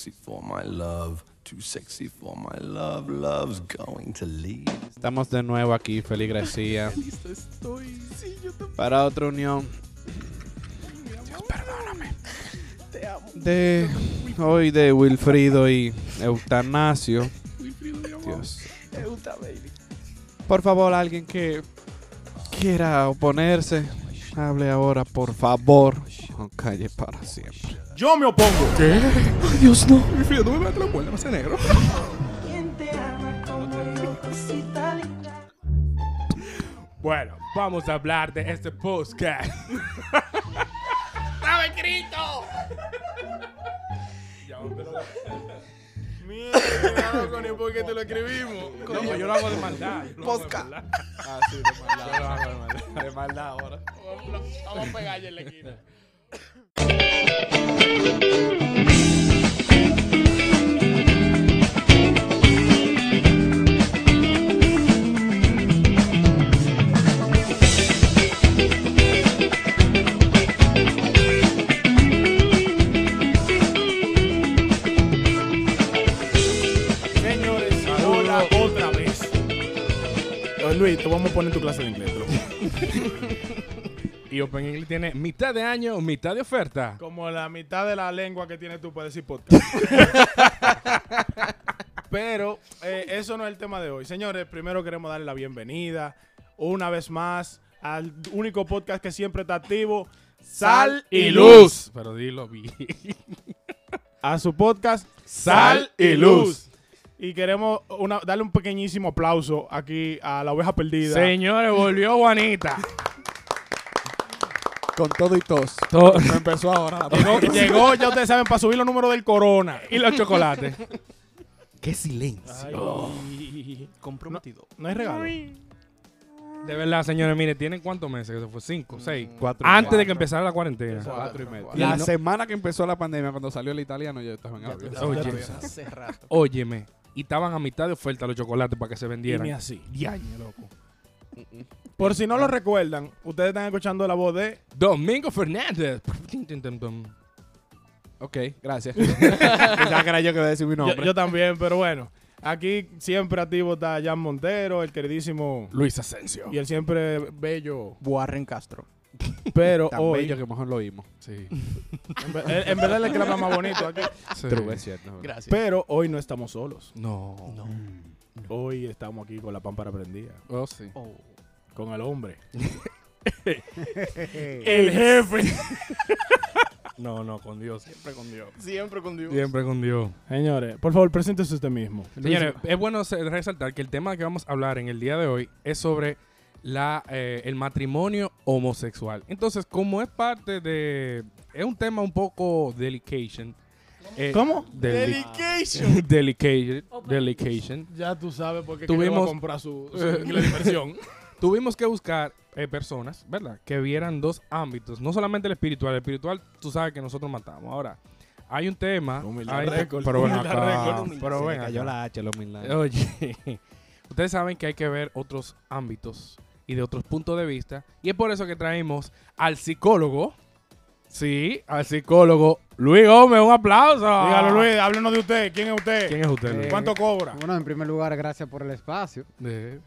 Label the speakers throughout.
Speaker 1: sexy for my love. Too sexy for my love. Love's going to leave.
Speaker 2: Estamos de nuevo aquí, Feligresía. Para otra unión. Dios, perdóname. De hoy de Wilfrido y Eutanasio. Dios. Por favor, alguien que quiera oponerse, hable ahora, por favor. O calle para siempre.
Speaker 3: Yo me opongo. ¿Qué? Ay, Dios, no. Mi frío, no me metas la muela, más negro. Bueno, vamos a hablar de este podcast. ¡Estaba escrito! Ya, loco, ni por qué te lo escribimos. No, pues yo lo hago de maldad. yo lo hago de maldad.
Speaker 2: Ah, sí, de maldad.
Speaker 3: Yo lo hago de maldad.
Speaker 2: De maldad ahora.
Speaker 3: Vamos a pegarle en la esquina. Luis, te vamos a poner tu clase de inglés.
Speaker 4: Y Open English tiene mitad de año, mitad de oferta.
Speaker 3: Como la mitad de la lengua que tienes tú para decir podcast. Pero eh, eso no es el tema de hoy. Señores, primero queremos darle la bienvenida una vez más al único podcast que siempre está activo, Sal y Luz.
Speaker 4: Pero dilo bien.
Speaker 3: A su podcast, Sal y Luz. Y queremos una- darle un pequeñísimo aplauso aquí a la oveja perdida.
Speaker 4: Señores, volvió Juanita.
Speaker 2: Con todo y tos.
Speaker 4: To-
Speaker 2: Me empezó ahora.
Speaker 3: Llegó, llegó, ya ustedes saben, para subir los números del corona.
Speaker 4: y los chocolates.
Speaker 2: ¡Qué silencio!
Speaker 3: Comprometido. No, hay regalo.
Speaker 4: De verdad, señores, mire, ¿tienen cuántos meses? Que se fue cinco, seis.
Speaker 2: Cuatro
Speaker 4: Antes de que empezara la cuarentena.
Speaker 2: Cuatro y medio.
Speaker 4: Y
Speaker 2: La
Speaker 4: no-
Speaker 2: semana que empezó la pandemia, cuando salió el italiano, yo estaba en avión.
Speaker 4: Oye, óyeme. Y estaban a mitad de oferta los chocolates para que se vendieran.
Speaker 3: ni así.
Speaker 4: Diañe, loco.
Speaker 3: Por si no lo recuerdan, ustedes están escuchando la voz de
Speaker 4: Domingo Fernández.
Speaker 2: Ok, gracias. Pensaba que era yo que iba a decir mi nombre.
Speaker 3: yo también, pero bueno. Aquí siempre activo está Jan Montero, el queridísimo
Speaker 4: Luis Asensio.
Speaker 3: y el siempre bello.
Speaker 5: Warren Castro.
Speaker 3: Pero
Speaker 2: Tan
Speaker 3: hoy,
Speaker 2: bello que mejor lo oímos.
Speaker 4: Sí.
Speaker 3: en, ver- en verdad es que habla más bonito aquí.
Speaker 4: sí.
Speaker 2: True, es cierto.
Speaker 5: Gracias.
Speaker 3: Pero hoy no estamos solos.
Speaker 4: No.
Speaker 3: Hoy estamos aquí con la pámpara prendida.
Speaker 4: Oh, sí.
Speaker 5: Oh.
Speaker 3: Con el hombre. el jefe.
Speaker 4: No, no, con Dios. Siempre con Dios.
Speaker 5: Siempre con Dios.
Speaker 4: Siempre con Dios.
Speaker 3: Señores, por favor, preséntese usted mismo.
Speaker 4: Señores, es bueno resaltar que el tema que vamos a hablar en el día de hoy es sobre la, eh, el matrimonio homosexual. Entonces, como es parte de... Es un tema un poco delication. eh,
Speaker 3: ¿Cómo?
Speaker 4: deli- Delication. Delication.
Speaker 3: Ya tú sabes por qué
Speaker 4: Tuvimos-
Speaker 3: que comprar su, su inglés de inversión.
Speaker 4: Tuvimos que buscar eh, personas, ¿verdad? Que vieran dos ámbitos. No solamente el espiritual. El espiritual, tú sabes que nosotros matamos. Ahora, hay un tema...
Speaker 3: Humildad
Speaker 4: hay-
Speaker 3: récord,
Speaker 4: pero ven acá, pero ven
Speaker 2: cayó
Speaker 4: acá.
Speaker 2: la H, la humildad.
Speaker 4: Oye, ustedes saben que hay que ver otros ámbitos y de otros puntos de vista. Y es por eso que traemos al psicólogo. Sí, al psicólogo Luis Gómez. Un aplauso.
Speaker 3: Dígalo, Luis, háblenos de usted. ¿Quién es usted?
Speaker 4: ¿Quién es usted, Luis?
Speaker 3: ¿Cuánto cobra?
Speaker 6: Bueno, en primer lugar, gracias por el espacio.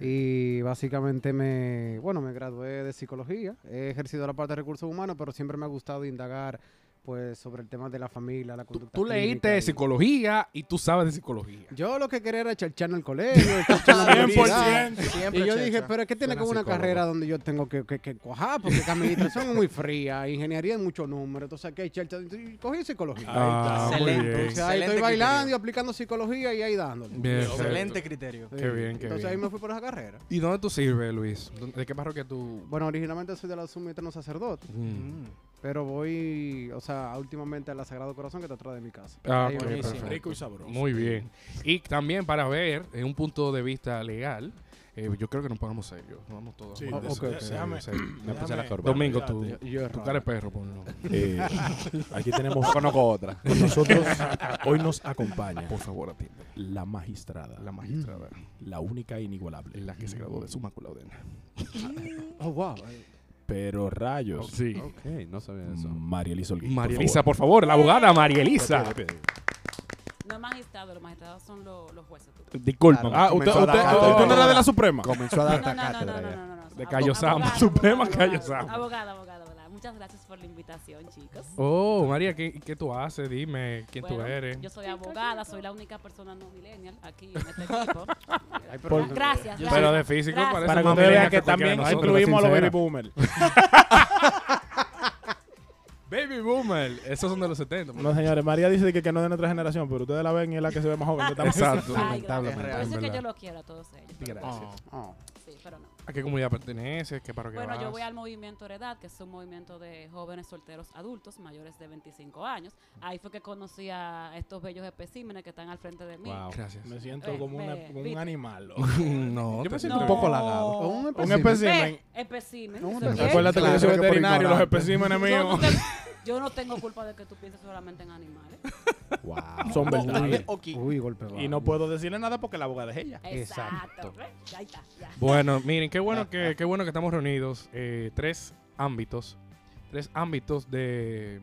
Speaker 6: Y básicamente me, bueno, me gradué de psicología. He ejercido la parte de recursos humanos, pero siempre me ha gustado indagar pues sobre el tema de la familia, la conducta
Speaker 4: tú leíste
Speaker 6: y-
Speaker 4: psicología y tú sabes de psicología.
Speaker 6: Yo lo que quería era echar en el colegio, echar en la universidad.
Speaker 3: 100%.
Speaker 5: Siempre
Speaker 6: Y yo
Speaker 5: checha.
Speaker 6: dije, pero es que tiene como una
Speaker 2: psicólogo.
Speaker 6: carrera donde yo tengo que, que, que cuajar, porque que administración es muy fría, ingeniería es mucho número, entonces aquí hay chelcha. Y cogí psicología.
Speaker 4: Ah,
Speaker 5: Excelente.
Speaker 4: bien.
Speaker 6: Entonces ahí
Speaker 5: Excelente
Speaker 6: estoy bailando y aplicando psicología y ahí dándole.
Speaker 4: Bien,
Speaker 5: Excelente criterio.
Speaker 4: Qué bien, qué
Speaker 6: Entonces
Speaker 4: bien.
Speaker 6: ahí me fui por esa carrera.
Speaker 4: ¿Y dónde tú sirves, Luis? ¿De qué parroquia tú...?
Speaker 6: Bueno, originalmente soy de la Sumo Eterno Sacerdote,
Speaker 4: Mm.
Speaker 6: Pero voy, o sea, últimamente a la Sagrado Corazón que está atrás de mi casa.
Speaker 4: Ah,
Speaker 6: Ahí
Speaker 5: buenísimo.
Speaker 4: perfecto.
Speaker 3: Rico y sabroso.
Speaker 4: Muy bien. Y también para ver, en un punto de vista legal, eh, yo creo que nos pongamos serios. Nos vamos todos.
Speaker 3: Sí,
Speaker 6: Oh,
Speaker 3: de-
Speaker 6: ok,
Speaker 3: de-
Speaker 6: ok.
Speaker 3: déjame-
Speaker 2: la
Speaker 3: déjame-
Speaker 2: corbata.
Speaker 4: Domingo, tú.
Speaker 6: Yo es
Speaker 4: Tu cara de perro, ponlo.
Speaker 3: Eh, aquí tenemos
Speaker 2: Conozco otra.
Speaker 3: con nosotros, hoy nos acompaña
Speaker 4: Por favor, atiende.
Speaker 3: la magistrada,
Speaker 4: La magistrada,
Speaker 3: la única e inigualable,
Speaker 4: la que se graduó de summa cum laude.
Speaker 6: Oh, wow.
Speaker 3: Pero rayos,
Speaker 4: Sí.
Speaker 2: Ok, no sabía eso.
Speaker 3: María Elisa Holguín.
Speaker 4: María
Speaker 3: por
Speaker 4: Elisa,
Speaker 3: favor.
Speaker 4: por favor, la abogada María Elisa.
Speaker 5: no es magistrado, los magistrados son los, los jueces. tú.
Speaker 4: Disculpa.
Speaker 2: Claro.
Speaker 3: Ah, usted,
Speaker 2: Comenzó a
Speaker 3: usted,
Speaker 2: dar
Speaker 3: usted no era de la Suprema.
Speaker 2: Comenzó a
Speaker 5: No,
Speaker 2: dar
Speaker 5: no, no, no,
Speaker 2: cátedra
Speaker 5: no,
Speaker 2: ya.
Speaker 5: no, no, no.
Speaker 4: De Cayo Sama, Suprema Cayo Sama.
Speaker 5: Abogado, ¿verdad? Muchas gracias por la invitación, chicos.
Speaker 4: Oh, María, ¿qué, qué tú haces? Dime quién tú
Speaker 5: Bueno,
Speaker 4: eres.
Speaker 5: Yo soy abogada, soy la única persona no millennial aquí en este equipo.
Speaker 3: Por-
Speaker 5: Gracias.
Speaker 4: Pero de físico
Speaker 5: Gracias.
Speaker 4: parece
Speaker 3: Para que que también
Speaker 4: nosotros.
Speaker 3: incluimos a los baby boomers.
Speaker 4: Baby Boomer. Esos son de los 70.
Speaker 3: No, señores, María dice que, que no es de nuestra generación, pero ustedes la ven y es la que se ve más joven.
Speaker 4: Exacto.
Speaker 5: Ay, Por eso es que yo lo quiero a todos ellos.
Speaker 4: Gracias.
Speaker 6: Oh.
Speaker 5: Sí, pero no.
Speaker 4: ¿A qué comunidad perteneces? ¿Qué parroquia
Speaker 5: Bueno, yo
Speaker 4: vas?
Speaker 5: voy al movimiento Heredad, que es un movimiento de jóvenes solteros adultos mayores de 25 años. Ahí fue que conocí a estos bellos especímenes que están al frente de mí.
Speaker 2: Wow.
Speaker 4: Gracias.
Speaker 3: Me siento
Speaker 5: Eh,
Speaker 3: como, una-
Speaker 5: me-
Speaker 3: como un animal.
Speaker 4: no,
Speaker 2: Yo me siento
Speaker 5: No.
Speaker 2: un poco halagado.
Speaker 6: Un espécimen. Un
Speaker 5: ¿eso
Speaker 6: espécimen.
Speaker 5: qué?
Speaker 3: Acuérdate que yo soy veterinario, los especímenes
Speaker 5: Yo no,
Speaker 3: míos
Speaker 5: tengo, yo no tengo culpa de que tú pienses solamente en animales.
Speaker 2: Wow.
Speaker 3: son verdades.
Speaker 6: Uy, golpe.
Speaker 3: Y no puedo decirle nada porque la abogada es ella.
Speaker 5: Exacto. ¿ves? Ahí está, ya.
Speaker 4: Bueno, miren, qué bueno que, qué bueno que estamos reunidos. eh, tres ámbitos. Tres ámbitos de,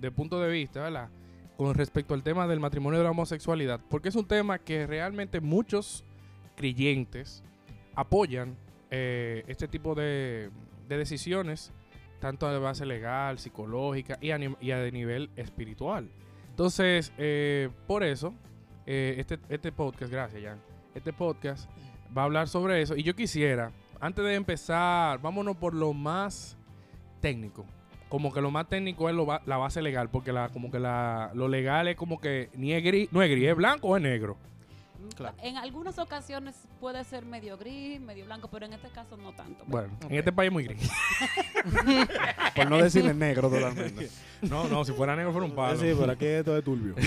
Speaker 4: de punto de vista, ¿verdad? Con respecto al tema del matrimonio de la homosexualidad. Porque es un tema que realmente muchos creyentes apoyan eh, este tipo de, de decisiones, tanto de base legal, psicológica y a, y a nivel espiritual. Entonces, eh, por eso, eh, este, este podcast, gracias, Jan. Este podcast va a hablar sobre eso. Y yo quisiera, antes de empezar, vámonos por lo más técnico. Como que lo más técnico es lo ba- la base legal, porque la, como que la, lo legal es como que ni es gris, no es gris, es blanco o es negro.
Speaker 2: Claro.
Speaker 5: En algunas ocasiones puede ser medio gris, medio blanco, pero en este caso no tanto.
Speaker 4: Bueno, en este país es muy gris.
Speaker 2: Por no decirle negro totalmente.
Speaker 4: No, no, si fuera negro fuera un palo.
Speaker 3: Sí, pero aquí esto es turbio.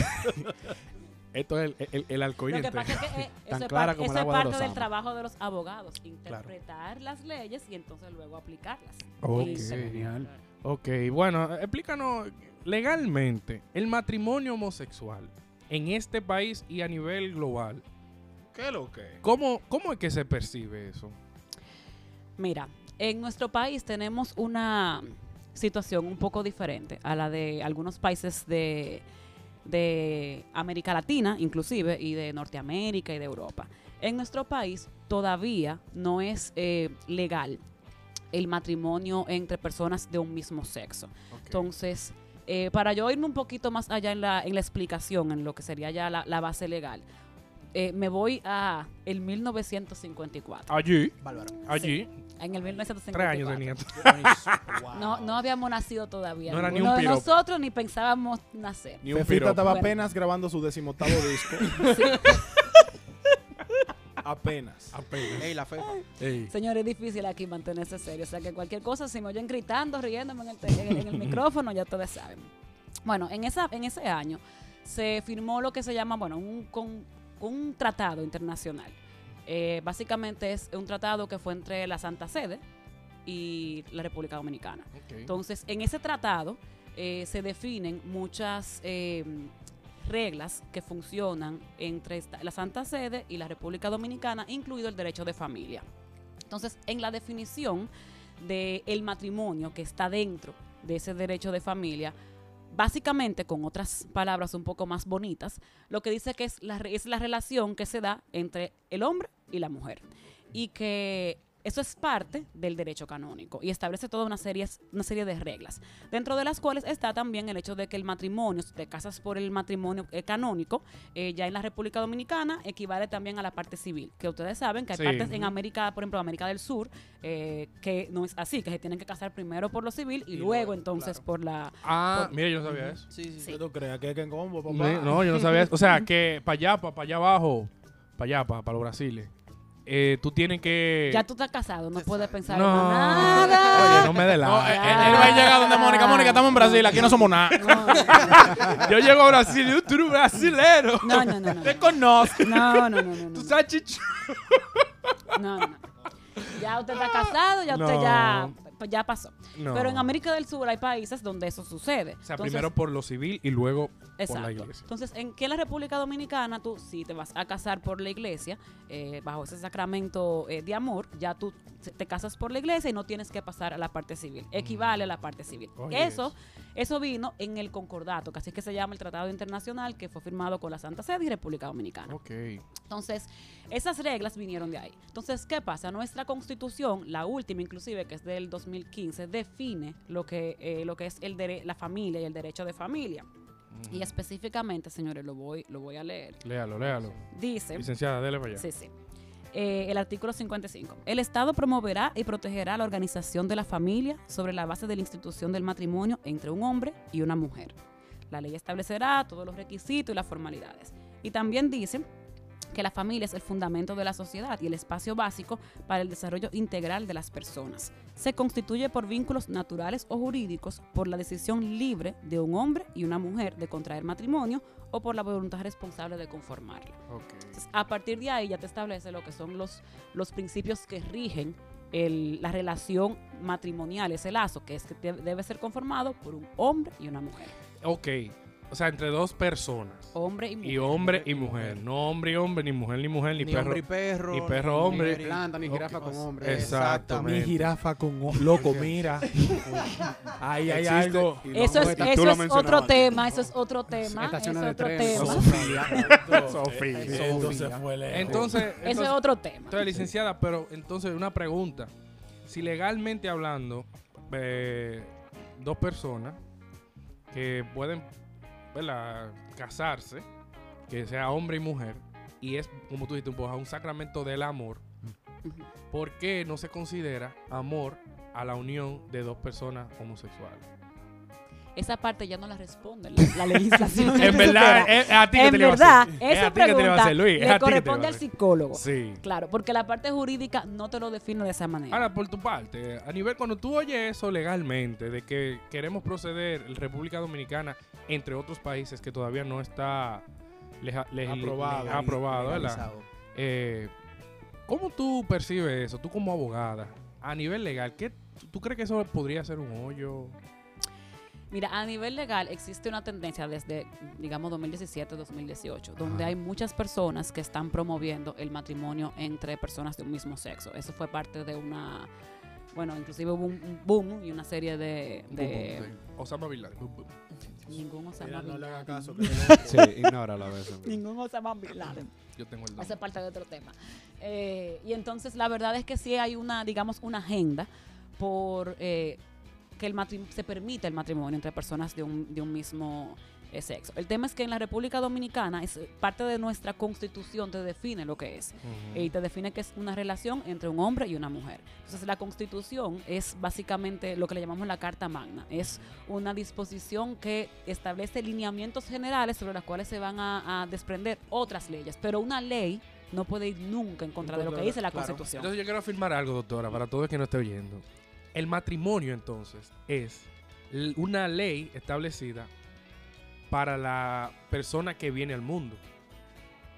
Speaker 4: Esto es el, el, el arcoíris
Speaker 5: Lo que pasa es que eh,
Speaker 2: Tan
Speaker 5: eso es, par- eso
Speaker 2: de
Speaker 5: parte del trabajo de los abogados, interpretar las leyes y entonces luego aplicarlas.
Speaker 4: Ok.
Speaker 6: Genial.
Speaker 4: Ok, bueno, explícanos legalmente el matrimonio homosexual en este país y a nivel global.
Speaker 3: ¿Qué es lo que?
Speaker 4: ¿Cómo, cómo es que se percibe eso?
Speaker 5: Mira, en nuestro país tenemos una situación un poco diferente a la de algunos países de, de América Latina, inclusive, y de Norteamérica y de Europa. En nuestro país todavía no es eh, legal el matrimonio entre personas de un mismo sexo. Entonces, eh, para yo irme un poquito más allá en la, en la explicación, en lo que sería ya la, la base legal, eh, me voy a el 1954.
Speaker 4: Allí, allí,
Speaker 5: En el 1954.
Speaker 4: tres años tenía.
Speaker 5: No, no habíamos nacido todavía.
Speaker 4: No era ni un
Speaker 5: de nosotros ni pensábamos nacer.
Speaker 4: Ni un
Speaker 3: Fefita estaba
Speaker 5: Bueno.
Speaker 3: apenas grabando su decimoctavo disco.
Speaker 5: Sí.
Speaker 3: apenas.
Speaker 4: Apenas.
Speaker 6: Ey, la fe.
Speaker 4: Ey.
Speaker 5: Señor, es difícil aquí mantenerse serio. O sea, que cualquier cosa, si me oyen gritando, riéndome en el, en el- en el micrófono, ya ustedes saben. Bueno, en, esa, en ese año se firmó lo que se llama, bueno, un, con- un tratado internacional. Eh, básicamente es un tratado que fue entre la Santa Sede y la República Dominicana. Entonces, en ese tratado eh, se definen muchas eh, reglas que funcionan entre esta- la Santa Sede y la República Dominicana, incluido el derecho de familia. Entonces, en la definición del matrimonio que está dentro de ese derecho de familia, básicamente, con otras palabras un poco más bonitas, lo que dice que es la, es la relación que se da entre el hombre y la mujer. Y que eso es parte del derecho canónico y establece toda una serie, una serie de reglas, dentro de las cuales está también el hecho de que el matrimonio, si te casas por el matrimonio eh, canónico, eh, ya en la República Dominicana equivale también a la parte civil, que ustedes saben que hay
Speaker 4: Sí.
Speaker 5: partes en América, por ejemplo, América del Sur, eh, que no es así, que se tienen que casar primero por lo civil y,
Speaker 3: Y
Speaker 5: luego
Speaker 3: luego,
Speaker 5: entonces
Speaker 3: claro.
Speaker 5: por la...
Speaker 4: Ah,
Speaker 5: Por-
Speaker 4: mira, yo no sabía eso.
Speaker 6: Sí, sí,
Speaker 5: Sí.
Speaker 3: ¿Qué tú crees? ¿Que es que en combo, papá?
Speaker 4: No, no, yo no sabía eso. O sea, que para allá, para allá abajo, para allá, para los brasiles, eh, tú tienes que...
Speaker 5: Ya tú estás casado, no puedes pensar
Speaker 4: no,
Speaker 5: en más nada.
Speaker 4: Oye, no me de
Speaker 3: No,
Speaker 4: la...
Speaker 3: él, él va a llegar donde Mónica. Mónica, estamos en Brasil, aquí no somos nada.
Speaker 5: No,
Speaker 4: Yo llego a Brasil y tú eres brasilero.
Speaker 5: no, no, no, no.
Speaker 3: Te conozco.
Speaker 5: No, no, no, no.
Speaker 4: Tú sabes chichu.
Speaker 5: No, no, no. Ya usted está casado, ya usted
Speaker 4: No.
Speaker 5: ya ya pasó.
Speaker 4: No.
Speaker 5: Pero en América del Sur hay países donde eso sucede.
Speaker 4: O sea,
Speaker 5: Entonces,
Speaker 4: primero por lo civil y luego por la
Speaker 5: Exacto.
Speaker 4: iglesia.
Speaker 5: Entonces, en que en la República Dominicana tú si te vas a casar por la iglesia, eh, bajo ese sacramento eh, de amor, ya tú te casas por la iglesia y no tienes que pasar a la parte civil. Equivale a la parte civil. Eso, eso vino en el concordato, que así es que se llama el Tratado Internacional que fue firmado con la Santa Sede y República Dominicana.
Speaker 4: Ok.
Speaker 5: Entonces, esas reglas vinieron de ahí. Entonces, ¿qué pasa? Nuestra constitución, la última inclusive, que es del 2015, define lo que, eh, lo que es el dere- la familia y el derecho de familia. Y específicamente, señores, lo voy, lo voy a leer.
Speaker 4: Léalo, léalo.
Speaker 5: Dice,
Speaker 4: Licenciada, dele para allá.
Speaker 5: sí, sí. Eh, el artículo 55. El Estado promoverá y protegerá la organización de la familia sobre la base de la institución del matrimonio entre un hombre y una mujer. La ley establecerá todos los requisitos y las formalidades. Y también dice que la familia es el fundamento de la sociedad y el espacio básico para el desarrollo integral de las personas. Se constituye por vínculos naturales o jurídicos por la decisión libre de un hombre y una mujer de contraer matrimonio o por la voluntad responsable de. Entonces, a partir de ahí ya te establece lo que son los, los principios que rigen el- la relación matrimonial, ese lazo, que es que de- debe ser conformado por un hombre y una mujer.
Speaker 4: Ok. O sea, entre dos personas.
Speaker 5: Hombre y mujer.
Speaker 4: Y hombre y mujer. No hombre y hombre, ni mujer ni mujer, ni,
Speaker 7: Ni
Speaker 4: perro.
Speaker 7: hombre y perro.
Speaker 4: ni perro hombre.
Speaker 7: mujer y-
Speaker 6: Planta, ni jirafa con hombre.
Speaker 4: Exactamente.
Speaker 3: Mi jirafa con o- loco, mira. Ahí hay algo.
Speaker 5: Eso es, eso es otro tema, eso es otro tema, eso es
Speaker 6: Estaciones de
Speaker 5: otro
Speaker 6: tren,
Speaker 5: tema.
Speaker 6: Sofía.
Speaker 3: Sofía. Lejos.
Speaker 4: Entonces,
Speaker 5: Eso es
Speaker 4: entonces,
Speaker 5: otro tema.
Speaker 4: entonces, licenciada, pero entonces una pregunta. Si legalmente hablando, eh, dos personas que pueden ¿verdad? casarse, que sea hombre y mujer, y es, como tú dijiste, un, sacramento del amor. ¿por qué no se considera amor a la unión de dos personas homosexuales?
Speaker 5: Esa parte ya no la responde la, la legislación.
Speaker 4: En verdad, es a ti que
Speaker 5: en
Speaker 4: te le iba a
Speaker 5: verdad,
Speaker 4: hacer.
Speaker 5: Esa
Speaker 4: le a
Speaker 5: pregunta
Speaker 4: hacer, Luis.
Speaker 5: Le corresponde al psicólogo.
Speaker 4: Sí.
Speaker 5: Claro, porque la parte jurídica no te lo define de esa manera.
Speaker 4: Ahora, por tu parte, a nivel cuando tú oyes eso legalmente, de que queremos proceder en República Dominicana, entre otros países que todavía no está leja-
Speaker 3: Aprobado.
Speaker 4: aprobado. Eh, ¿Cómo tú percibes eso, tú como abogada, a nivel legal? ¿qué, ¿Tú crees que eso podría ser un hoyo?
Speaker 5: Mira, a nivel legal existe una tendencia desde, digamos, 2017-2018, donde
Speaker 4: Ajá.
Speaker 5: hay muchas personas que están promoviendo el matrimonio entre personas de un mismo sexo. Eso fue parte de una, bueno, inclusive hubo un, boom y una serie de... de
Speaker 4: Osama Bin Laden. Boom, boom.
Speaker 5: Ningún Osama
Speaker 3: Mira, no
Speaker 5: Bin
Speaker 3: le haga
Speaker 5: Laden.
Speaker 3: caso. que
Speaker 2: Sí, ignóralo a veces.
Speaker 5: Ningún Osama Bin Laden.
Speaker 4: Yo tengo el
Speaker 5: es parte de otro tema. Eh, y entonces la verdad es que sí hay una, digamos, una agenda por eh, que el se permita el matrimonio entre personas de un, de un mismo eh, sexo. El tema es que en la República Dominicana es parte de nuestra constitución te define lo que es y te define que es una relación entre un hombre y una mujer. Entonces la constitución es básicamente lo que le llamamos la Carta Magna. Es una disposición que establece lineamientos generales sobre las cuales se van a, a desprender otras leyes. Pero una ley no puede ir nunca en contra de lo que dice la
Speaker 3: Claro.
Speaker 5: constitución.
Speaker 4: Entonces yo quiero afirmar algo, doctora, para todo el que no esté oyendo. El matrimonio, entonces, es una ley establecida para la persona que viene al mundo.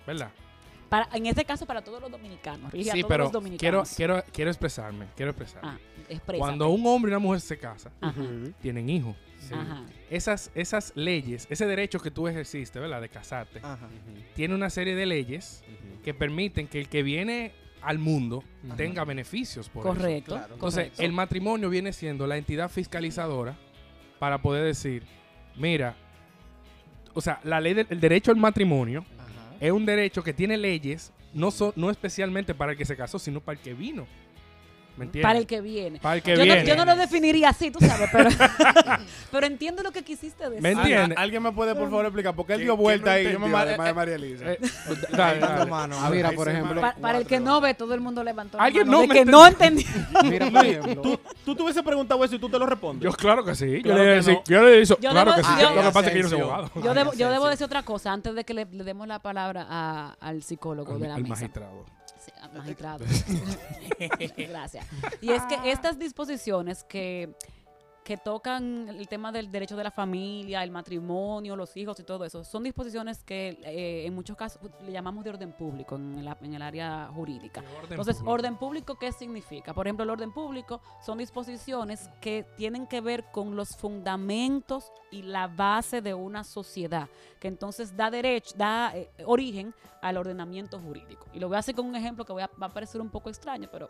Speaker 4: ¿Verdad?
Speaker 5: Para, en este caso, para todos los dominicanos. rige a
Speaker 4: Sí,
Speaker 5: todos
Speaker 4: pero
Speaker 5: los
Speaker 4: quiero,
Speaker 5: dominicanos.
Speaker 4: quiero, quiero expresarme, quiero expresarme.
Speaker 5: Ah.
Speaker 4: Cuando un hombre y una mujer se casan,
Speaker 5: Ajá,
Speaker 4: tienen hijos. Esas, esas leyes, ese derecho que tú ejerciste, ¿verdad? De casarte,
Speaker 7: Ajá.
Speaker 4: tiene una serie de leyes que permiten que el que viene al mundo
Speaker 7: Ajá.
Speaker 4: tenga beneficios por eso.
Speaker 5: Correcto.
Speaker 7: Claro.
Speaker 4: Entonces,
Speaker 5: correcto.
Speaker 4: el matrimonio viene siendo la entidad fiscalizadora para poder decir, mira, o sea, la ley del el derecho al matrimonio
Speaker 7: Ajá.
Speaker 4: es un derecho que tiene leyes, no, so- no especialmente para el que se casó, sino para el que vino. ¿Me entiendes?
Speaker 5: para el que viene.
Speaker 4: Para el que
Speaker 5: Yo no,
Speaker 4: viene.
Speaker 5: yo no lo definiría así, tú sabes, pero, pero entiendo lo que quisiste decir.
Speaker 4: ¿Me entiendes?
Speaker 3: ¿Al- ¿Alguien me puede, por favor, explicar? Porque él
Speaker 2: ¿Quién-
Speaker 3: dio vuelta
Speaker 2: no
Speaker 3: ahí. Yo me
Speaker 2: entendió, además de María Elisa.
Speaker 4: Eh, dale,
Speaker 7: Dando
Speaker 4: dale.
Speaker 7: mano.
Speaker 6: Ah, mira,
Speaker 2: Ahí
Speaker 6: por ejemplo,
Speaker 5: Pa- para el que no ve, todo el mundo levantó la
Speaker 4: Alguien
Speaker 5: mano
Speaker 4: no
Speaker 5: de que
Speaker 4: entendió.
Speaker 5: no entendí.
Speaker 6: Mira, por ejemplo.
Speaker 3: ¿Tú, tú te hubiese preguntado eso y tú te lo respondes.
Speaker 4: Yo claro que sí. Yo le
Speaker 3: no.
Speaker 4: yo le digo,
Speaker 5: Yo
Speaker 4: claro que sí. Lo que pasa es que yo no soy abogado.
Speaker 5: Yo debo, yo debo
Speaker 7: Asensio.
Speaker 5: decir otra cosa antes de que le, demos la palabra al psicólogo de la
Speaker 4: Al
Speaker 5: mesa.
Speaker 4: magistrado.
Speaker 5: Magistrado. Gracias. Y es que estas disposiciones que que tocan el tema del derecho de la familia, el matrimonio, los hijos y todo eso, son disposiciones que eh, en muchos casos le llamamos de orden público en el, en el área jurídica. Entonces,
Speaker 4: público.
Speaker 5: orden público, ¿qué significa? Por ejemplo, el orden público son disposiciones que tienen que ver con los fundamentos y la base de una sociedad, que entonces da derecho, da eh, origen al ordenamiento jurídico. Y lo voy a hacer con un ejemplo que voy a- va a parecer un poco extraño, pero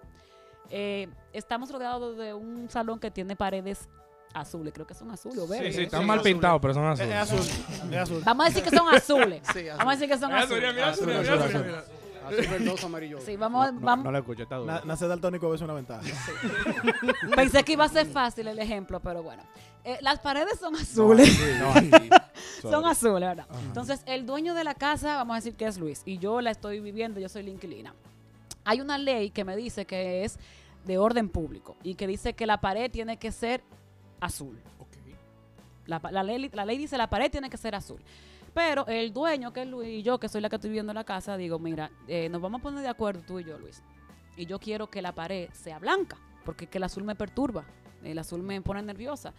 Speaker 5: eh, estamos rodeados de un salón que tiene paredes azules, creo que son azules o
Speaker 4: Sí,
Speaker 5: verdes.
Speaker 4: sí, están
Speaker 3: Sí,
Speaker 4: mal
Speaker 3: azul.
Speaker 4: pintados, pero son
Speaker 3: Es,
Speaker 4: azules.
Speaker 3: es azul. Es azul.
Speaker 5: Vamos a decir que son azules.
Speaker 6: Sí,
Speaker 5: Vamos a decir que son azules.
Speaker 4: mira,
Speaker 6: Azul,
Speaker 4: Zulia,
Speaker 6: azul,
Speaker 4: mira,
Speaker 6: azul.
Speaker 4: Zulia, mira.
Speaker 6: Azul verdoso, amarillo.
Speaker 5: Sí, vamos,
Speaker 2: No,
Speaker 5: vamos.
Speaker 2: no lo escucho, está duro.
Speaker 3: Na- nacer daltónico es una ventaja.
Speaker 5: Pensé que iba a ser fácil el ejemplo, pero bueno. Eh, las paredes son azules.
Speaker 2: No, aquí.
Speaker 5: son
Speaker 2: Sorry.
Speaker 5: azules, ¿verdad? Entonces, el dueño de la casa, vamos a decir que es Luis, y yo la estoy viviendo, yo soy la inquilina. Hay una ley que me dice que es de orden público y que dice que la pared tiene que ser azul. La, pa- la ley, la ley dice la pared tiene que ser azul. Pero el dueño, que es Luis, y yo, que soy la que estoy viviendo en la casa, digo, mira, eh, nos vamos a poner de acuerdo tú y yo, Luis. Y yo quiero que la pared sea blanca, porque que el azul me perturba. El azul me pone nerviosa.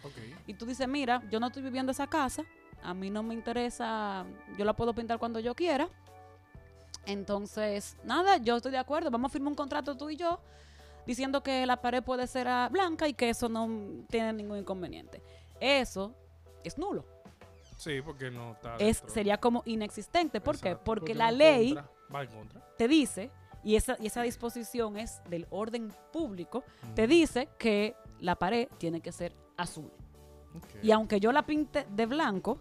Speaker 5: Y tú dices, mira, yo no estoy viviendo esa casa, a mí no me interesa, yo la puedo pintar cuando yo quiera. Entonces, nada, yo estoy de acuerdo, vamos a firmar un contrato tú y yo, diciendo que la pared puede ser blanca y que eso no tiene ningún inconveniente. Eso es nulo,
Speaker 4: Sí, porque no está.
Speaker 5: es, sería como inexistente. ¿Por qué? Porque
Speaker 3: porque
Speaker 5: la ley
Speaker 3: contra.
Speaker 4: Va en contra.
Speaker 5: te dice, y esa, y esa disposición es del orden público, te dice que la pared tiene que ser azul. Y aunque yo la pinte de blanco,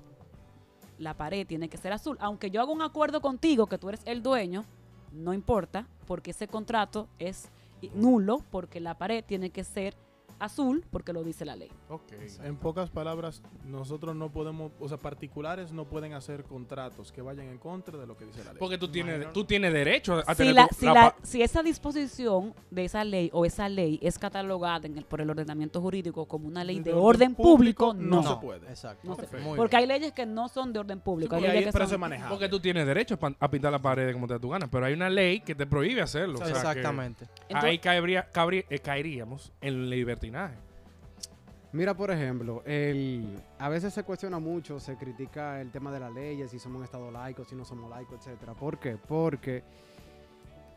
Speaker 5: la pared tiene que ser azul. Aunque yo haga un acuerdo contigo que tú eres el dueño, no importa, porque ese contrato es nulo, porque la pared tiene que ser azul, porque lo dice la ley.
Speaker 4: Ok.
Speaker 3: En pocas palabras, nosotros no podemos, o sea, particulares no pueden hacer contratos que vayan en contra de lo que dice la ley.
Speaker 4: Porque tú tienes, tú tienes derecho a
Speaker 5: Si,
Speaker 4: tener
Speaker 5: la-
Speaker 4: tu-
Speaker 5: si,
Speaker 4: la
Speaker 5: la- si esa disposición de esa ley o esa ley es catalogada en el- por el ordenamiento jurídico como una ley de, orden, público, no.
Speaker 3: no se puede.
Speaker 7: Exacto.
Speaker 5: No se Porque hay leyes que no son de orden
Speaker 3: Sí,
Speaker 5: público. hay
Speaker 3: porque
Speaker 5: leyes que
Speaker 3: pero
Speaker 5: son-.
Speaker 4: Porque tú tienes derecho a pintar la pared como te da tu gana, pero hay una ley que te prohíbe hacerlo. o sea que
Speaker 7: Exactamente.
Speaker 5: Entonces-
Speaker 4: ahí caería- cabrí- eh, caeríamos en el libertinaje.
Speaker 6: Mira, por ejemplo, el, a veces se cuestiona mucho, se critica el tema de las leyes, si somos un estado laico, si no somos laicos, etcétera. ¿Por qué? Porque,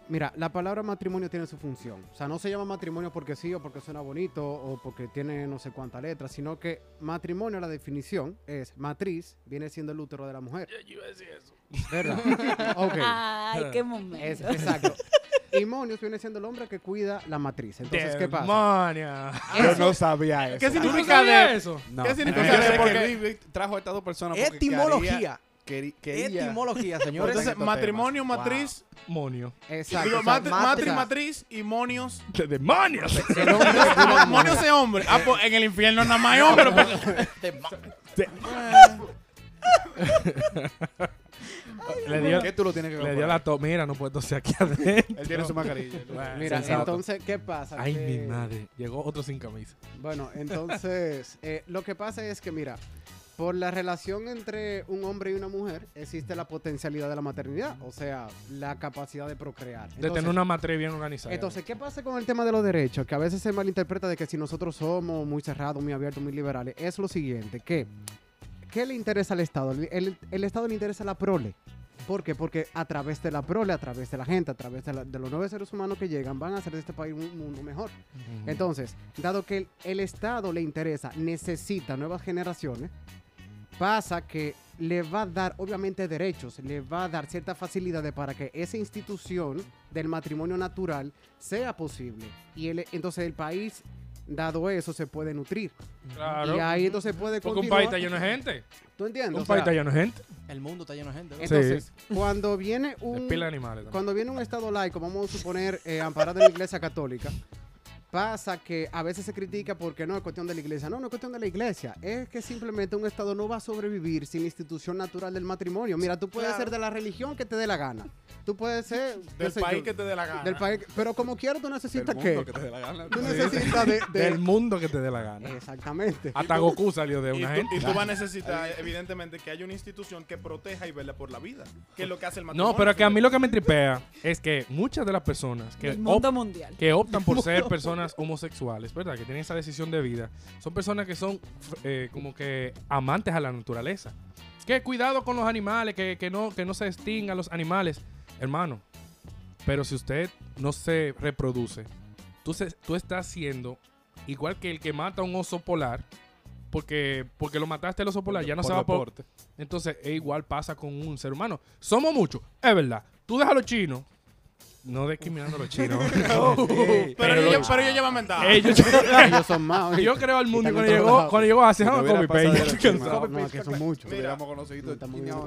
Speaker 6: mira, la palabra matrimonio tiene su función. O sea, no se llama matrimonio porque sí o porque suena bonito o porque tiene no sé cuántas letras, sino que matrimonio, la definición es matriz, viene siendo el útero de la mujer. ¿Verdad? ok.
Speaker 5: Ay, qué momento.
Speaker 6: Es, exacto. Y monios viene siendo el hombre que cuida la matriz. Entonces, ¿qué pasa?
Speaker 4: Demonia.
Speaker 2: Yo no sabía eso.
Speaker 3: ¿Qué
Speaker 4: ¿Tú no
Speaker 3: significa de
Speaker 4: eso?
Speaker 2: No.
Speaker 3: ¿Qué significa de-
Speaker 2: sé
Speaker 3: porque-
Speaker 2: trajo a estas dos personas
Speaker 7: Etimología.
Speaker 2: quería-
Speaker 7: Etimología, señores.
Speaker 3: Entonces, matrimonio,
Speaker 2: temas.
Speaker 3: matriz,
Speaker 4: Monio.
Speaker 6: Exacto.
Speaker 3: digo,
Speaker 6: o sea,
Speaker 3: matri-
Speaker 7: matri-
Speaker 3: matriz y monios.
Speaker 4: ¡De demonios!
Speaker 3: Monios es hombre. Ah, pues en el infierno nada más hay hombre.
Speaker 4: le dio,
Speaker 2: ¿Qué tú lo tienes que
Speaker 4: le dio la
Speaker 2: ahí?
Speaker 4: to Mira, no puedo toser aquí adentro.
Speaker 2: Él tiene su mascarilla.
Speaker 6: Mira,
Speaker 4: Sensato.
Speaker 6: entonces, ¿qué pasa?
Speaker 4: Ay,
Speaker 6: Que-
Speaker 4: mi madre. Llegó otro sin camisa.
Speaker 6: Bueno, entonces, eh, lo que pasa es que, mira, por la relación entre un hombre y una mujer existe la potencialidad de la maternidad, o sea, la capacidad de procrear.
Speaker 4: De
Speaker 6: Entonces,
Speaker 4: tener una matriz bien organizada.
Speaker 6: entonces, ¿qué pasa con el tema de los derechos? Que a veces se malinterpreta de que si nosotros somos muy cerrados, muy abiertos, muy liberales, es lo siguiente, que ¿qué le interesa al Estado? El, Estado le interesa la prole. ¿Por qué? Porque a través de la prole, a través de la gente, a través de, la- de los nueve seres humanos que llegan, van a hacer de este país un mundo mejor. Entonces, dado que el, el Estado le interesa, necesita nuevas generaciones, pasa que le va a dar, obviamente, derechos, le va a dar ciertas facilidades para que esa institución del matrimonio natural sea posible. Y el- entonces el país, dado eso, se puede nutrir.
Speaker 4: Claro.
Speaker 6: Y ahí entonces puede
Speaker 4: Porque un país está lleno de gente.
Speaker 6: ¿Tú entiendes?
Speaker 4: Un
Speaker 6: O
Speaker 4: país
Speaker 6: sea,
Speaker 4: está lleno de gente.
Speaker 7: El mundo está lleno de gente. ¿no?
Speaker 6: entonces, cuando viene un...
Speaker 4: pila de animales. también.
Speaker 6: Cuando viene un Estado laico, vamos a suponer, eh, amparado en la Iglesia Católica, pasa que a veces se critica porque no es cuestión de la Iglesia. No, no es cuestión de la Iglesia. Es que simplemente un Estado no va a sobrevivir sin la institución natural del matrimonio. Mira, tú puedes
Speaker 3: Claro.
Speaker 6: ser de la religión que te dé la gana. Tú puedes ser...
Speaker 3: Del país
Speaker 6: yo,
Speaker 3: que te dé la gana.
Speaker 6: Del país, pero como quiera tú
Speaker 2: Del
Speaker 6: necesitas
Speaker 2: mundo
Speaker 6: qué?
Speaker 2: que te dé la gana.
Speaker 6: Tú necesitas de... de-
Speaker 4: Del mundo que te dé la gana.
Speaker 6: Exactamente.
Speaker 4: Hasta Goku salió de
Speaker 3: Y
Speaker 4: una
Speaker 3: tú,
Speaker 4: gente.
Speaker 3: y tú vas a necesitar, evidentemente, que haya una institución que proteja y vela por la vida. Que es lo que hace el matrimonio.
Speaker 4: No, pero que a mí lo que me tripea es que muchas de las personas que, op-
Speaker 5: mundial.
Speaker 4: que optan por ser personas personas homosexuales, ¿verdad? Que tienen esa decisión de vida, son personas que son eh, como que amantes a la naturaleza. Que cuidado con los animales, que, que no, que no se extingan los animales. Hermano, pero si usted no se reproduce, tú, se- tú estás siendo igual que el que mata a un oso polar, porque, porque lo mataste el oso polar, ya no se va por... Entonces, e igual pasa con un ser humano. Somos muchos, es verdad. Tú dejas a los chinos, no discriminando a los chinos.
Speaker 3: Pero,
Speaker 4: lo-
Speaker 3: ellos, pero ellos llevan ventaja.
Speaker 4: ellos,
Speaker 6: Ellos son más.
Speaker 4: yo creo al mundo cuando llegó, cuando llegó a hacer
Speaker 2: Si no los
Speaker 4: cansado.
Speaker 6: No, no, que son muchos.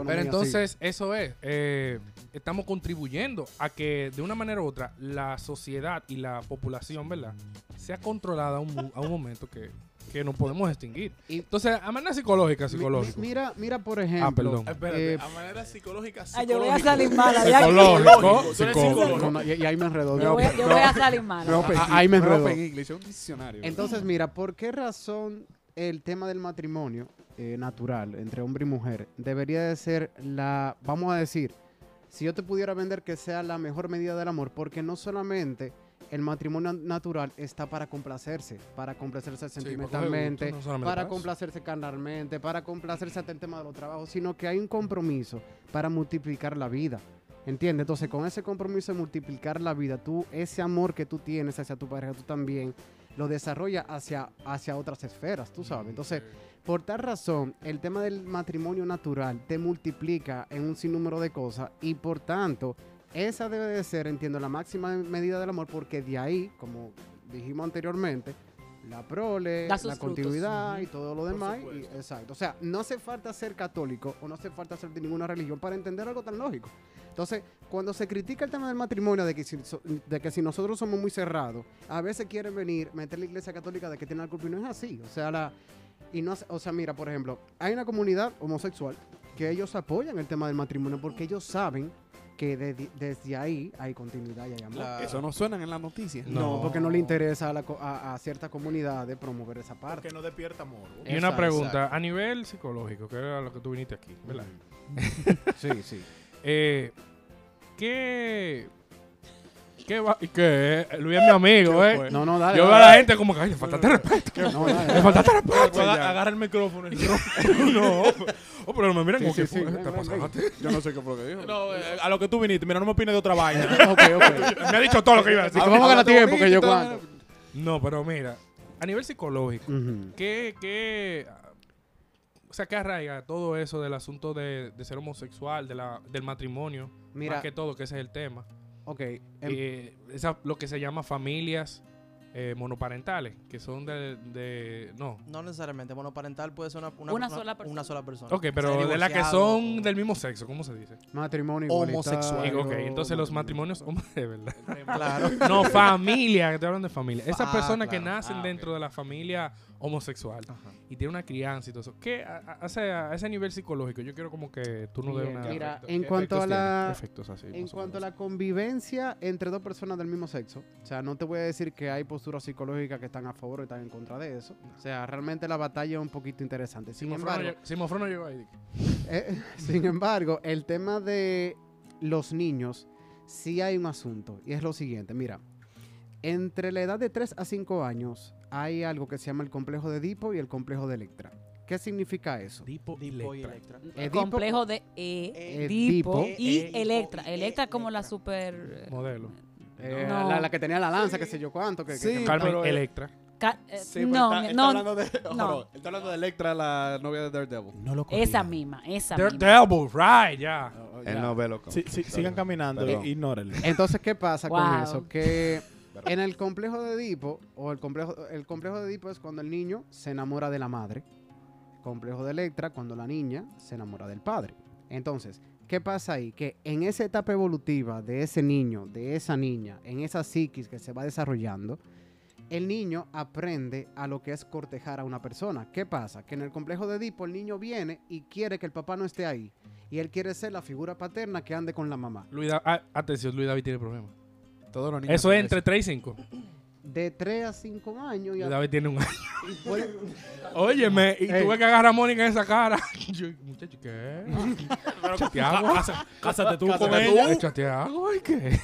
Speaker 4: Pero entonces, eso es. eh, estamos contribuyendo a que, de una manera u otra, la sociedad y la población, ¿verdad? Sea controlada a un, mu- a un momento que, que nos podemos extinguir.
Speaker 6: Y-
Speaker 4: Entonces, a manera psicológica, psicológico.
Speaker 6: mi- Mira, mira, por ejemplo.
Speaker 4: perdón.
Speaker 3: Espérate,
Speaker 6: eh,
Speaker 3: a manera psicológica,
Speaker 5: Ah, yo voy a
Speaker 3: psicológica.
Speaker 5: salir mala.
Speaker 4: Psicológico, psicólogo.
Speaker 6: no, no, y, y ahí me enredó.
Speaker 5: Yo voy, yo voy a salir mala.
Speaker 6: Ah, ahí me enredó.
Speaker 2: Un diccionario.
Speaker 6: Entonces, mira, ¿por qué razón el tema del matrimonio eh, natural entre hombre y mujer debería de ser la, vamos a decir, si yo te pudiera vender que sea la mejor medida del amor, porque no solamente el matrimonio natural está para complacerse, para complacerse sentimentalmente,
Speaker 4: no
Speaker 6: para complacerse carnalmente, para complacerse hasta el tema de los trabajos, sino que hay un compromiso para multiplicar la vida. ¿Entiendes? Entonces, con ese compromiso de multiplicar la vida, tú, ese amor que tú tienes hacia tu pareja, tú también lo desarrollas hacia, hacia otras esferas, tú sabes. Entonces, por tal razón, el tema del matrimonio natural te multiplica en un sinnúmero de cosas y por tanto, esa debe de ser, entiendo, la máxima medida del amor porque de ahí, como dijimos anteriormente, la prole, la
Speaker 5: frutos.
Speaker 6: continuidad y todo lo demás. y- exacto. O sea, no hace falta ser católico o no hace falta ser de ninguna religión para entender algo tan lógico. Entonces, cuando se critica el tema del matrimonio, de que si, so- de que si nosotros somos muy cerrados, a veces quieren venir, meter la iglesia católica de que tiene la culpa y no es así. O sea, la, y no, hace- o sea, mira, por ejemplo, hay una comunidad homosexual que ellos apoyan el tema del matrimonio porque ellos saben que de- desde ahí hay continuidad y hay amor.
Speaker 7: Claro.
Speaker 2: Eso no suenan en las noticias.
Speaker 6: No, porque no le interesa a, la a, a ciertas comunidades promover esa parte.
Speaker 3: Porque no despierta amor.
Speaker 4: Y una
Speaker 6: Exacto,
Speaker 4: pregunta, a nivel psicológico, que era lo que tú viniste aquí, ¿verdad?
Speaker 6: Sí, sí.
Speaker 4: Eh, ¿Qué. ¿Qué va? ¿Y qué? Luis es mi amigo, ¿eh?
Speaker 6: No, no, dale.
Speaker 4: Yo veo a la gente como que, ay, le faltaste respeto.
Speaker 6: No, dale,
Speaker 4: Le faltaste respeto.
Speaker 3: Pues aga- agarra el micrófono.
Speaker 4: no. Oh, pero me miran
Speaker 6: Sí,
Speaker 4: como
Speaker 6: sí,
Speaker 4: que
Speaker 6: ven,
Speaker 4: te pasaste.
Speaker 2: Yo no sé qué fue lo que dijo.
Speaker 3: No, eh, a lo que tú viniste. Mira, no me opines de otra vaina.
Speaker 6: ok, ok.
Speaker 4: Me ha dicho todo lo que iba a decir.
Speaker 6: Vamos a ganar tiempo,
Speaker 2: bonito
Speaker 6: que
Speaker 2: y
Speaker 6: yo cuánto.
Speaker 4: No, pero mira, a nivel psicológico. ¿qué, qué, o sea, qué arraiga todo eso del asunto de, de ser homosexual, de la, del matrimonio?
Speaker 6: Mira,
Speaker 4: más que todo, que ese es el tema.
Speaker 6: Ok. em-
Speaker 4: Eh, esa- lo que se llama familias eh, monoparentales, que son de, de- no.
Speaker 7: No necesariamente. Monoparental puede ser una,
Speaker 5: Una sola persona.
Speaker 7: Una sola persona.
Speaker 4: Ok, pero de las que son
Speaker 7: o-
Speaker 4: del mismo sexo, ¿cómo se dice?
Speaker 6: matrimonio
Speaker 7: Homosexual.
Speaker 4: Ok, entonces los matrimonios, de verdad.
Speaker 7: Claro.
Speaker 4: No, familia, que estoy hablando de familia. Esas
Speaker 7: Ah,
Speaker 4: personas que nacen
Speaker 3: Ah,
Speaker 4: dentro de la familia homosexual y tienen una crianza y todo eso. ¿Qué, a, a- ese nivel psicológico, yo quiero como que tú no des una...
Speaker 6: Mira,
Speaker 4: efecto-
Speaker 6: en
Speaker 4: ¿qué
Speaker 6: cuanto a
Speaker 4: tiene?
Speaker 6: la-
Speaker 4: Efectos así,
Speaker 6: En cuanto a la convivencia entre dos personas del mismo sexo, o sea, no te voy a decir que hay posturas psicológicas que están a favor o están en contra de eso. O sea, realmente la batalla es un poquito interesante. Sin embargo,
Speaker 4: llegó- ahí.
Speaker 6: eh, sin embargo, el tema de los niños, sí hay un asunto. Y es lo siguiente, mira, entre la edad de 3 a 5 años hay algo que se llama el complejo de Edipo y el complejo de Electra. ¿Qué significa eso?
Speaker 4: Tipo
Speaker 7: y
Speaker 4: Electra.
Speaker 5: El
Speaker 6: Edipo-
Speaker 5: complejo de E,
Speaker 6: Edipo.
Speaker 5: Edipo y
Speaker 7: Edipo
Speaker 5: Electra. Electra como la super...
Speaker 4: Modelo.
Speaker 6: Eh,
Speaker 5: No.
Speaker 6: la, la que tenía la lanza, qué sé yo cuánto. Que, que-
Speaker 2: Sí,
Speaker 6: que-
Speaker 4: Carmen
Speaker 2: pero, eh,
Speaker 4: Electra.
Speaker 5: ca- eh,
Speaker 2: Sí, pero
Speaker 5: no,
Speaker 2: está, él
Speaker 5: no,
Speaker 2: está hablando de,
Speaker 5: no.
Speaker 2: está hablando de Electra, la novia de Daredevil.
Speaker 7: No lo
Speaker 5: esa misma, esa misma.
Speaker 4: Daredevil, right, ya.
Speaker 2: Oh,
Speaker 1: Él
Speaker 2: ya.
Speaker 1: no ve lo que.
Speaker 3: Sí, sí, sigan caminando. Ignórenlo.
Speaker 6: Entonces, ¿qué pasa con eso? Que en el complejo de Edipo, o el complejo, el complejo de Edipo es cuando el niño se enamora de la madre. Complejo de Electra, cuando la niña se enamora del padre. Entonces, ¿qué pasa ahí? Que en esa etapa evolutiva de ese niño, de esa niña, en esa psiquis que se va desarrollando, el niño aprende a lo que es cortejar a una persona. ¿Qué pasa? Que en el complejo de Edipo el niño viene y quiere que el papá no esté ahí. Y él quiere ser la figura paterna que ande con la mamá.
Speaker 4: Luis ah, atención, Luis David tiene problemas.
Speaker 2: Todos los niños
Speaker 4: Eso es entre 3 y 5.
Speaker 6: De 3 a 5 años y a-
Speaker 4: David tiene un año.
Speaker 6: y puede-
Speaker 4: Óyeme, y
Speaker 6: Ey.
Speaker 4: tuve que agarrar a Mónica en esa cara. Yo, muchacho, ¿qué? ¿Échate agua?
Speaker 3: Cásate tú con
Speaker 2: tú.
Speaker 3: ella.
Speaker 4: ¿Échate agua? ¿Y qué?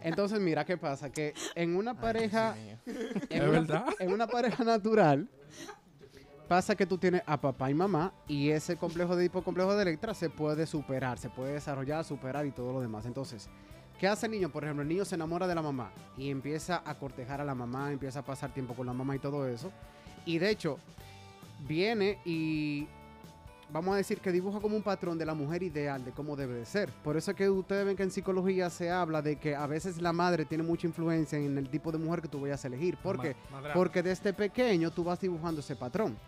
Speaker 6: Entonces, mira qué pasa, que en una pareja, en
Speaker 4: ¿Es
Speaker 6: una,
Speaker 4: verdad?
Speaker 6: en una pareja natural, pasa que tú tienes a papá y mamá y ese complejo de hipocomplejo de Electra se puede superar, se puede desarrollar, superar y todo lo demás. Entonces, ¿qué hace el niño? Por ejemplo, el niño se enamora de la mamá y empieza a cortejar a la mamá, empieza a pasar tiempo con la mamá y todo eso. Y de hecho, viene y vamos a decir que dibuja como un patrón de la mujer ideal, de cómo debe de ser. Por eso es que ustedes ven que en psicología se habla de que a veces la madre tiene mucha influencia en el tipo de mujer que tú vayas a elegir. ¿Por qué?
Speaker 4: Ma-.
Speaker 6: Porque desde pequeño tú vas dibujando ese patrón.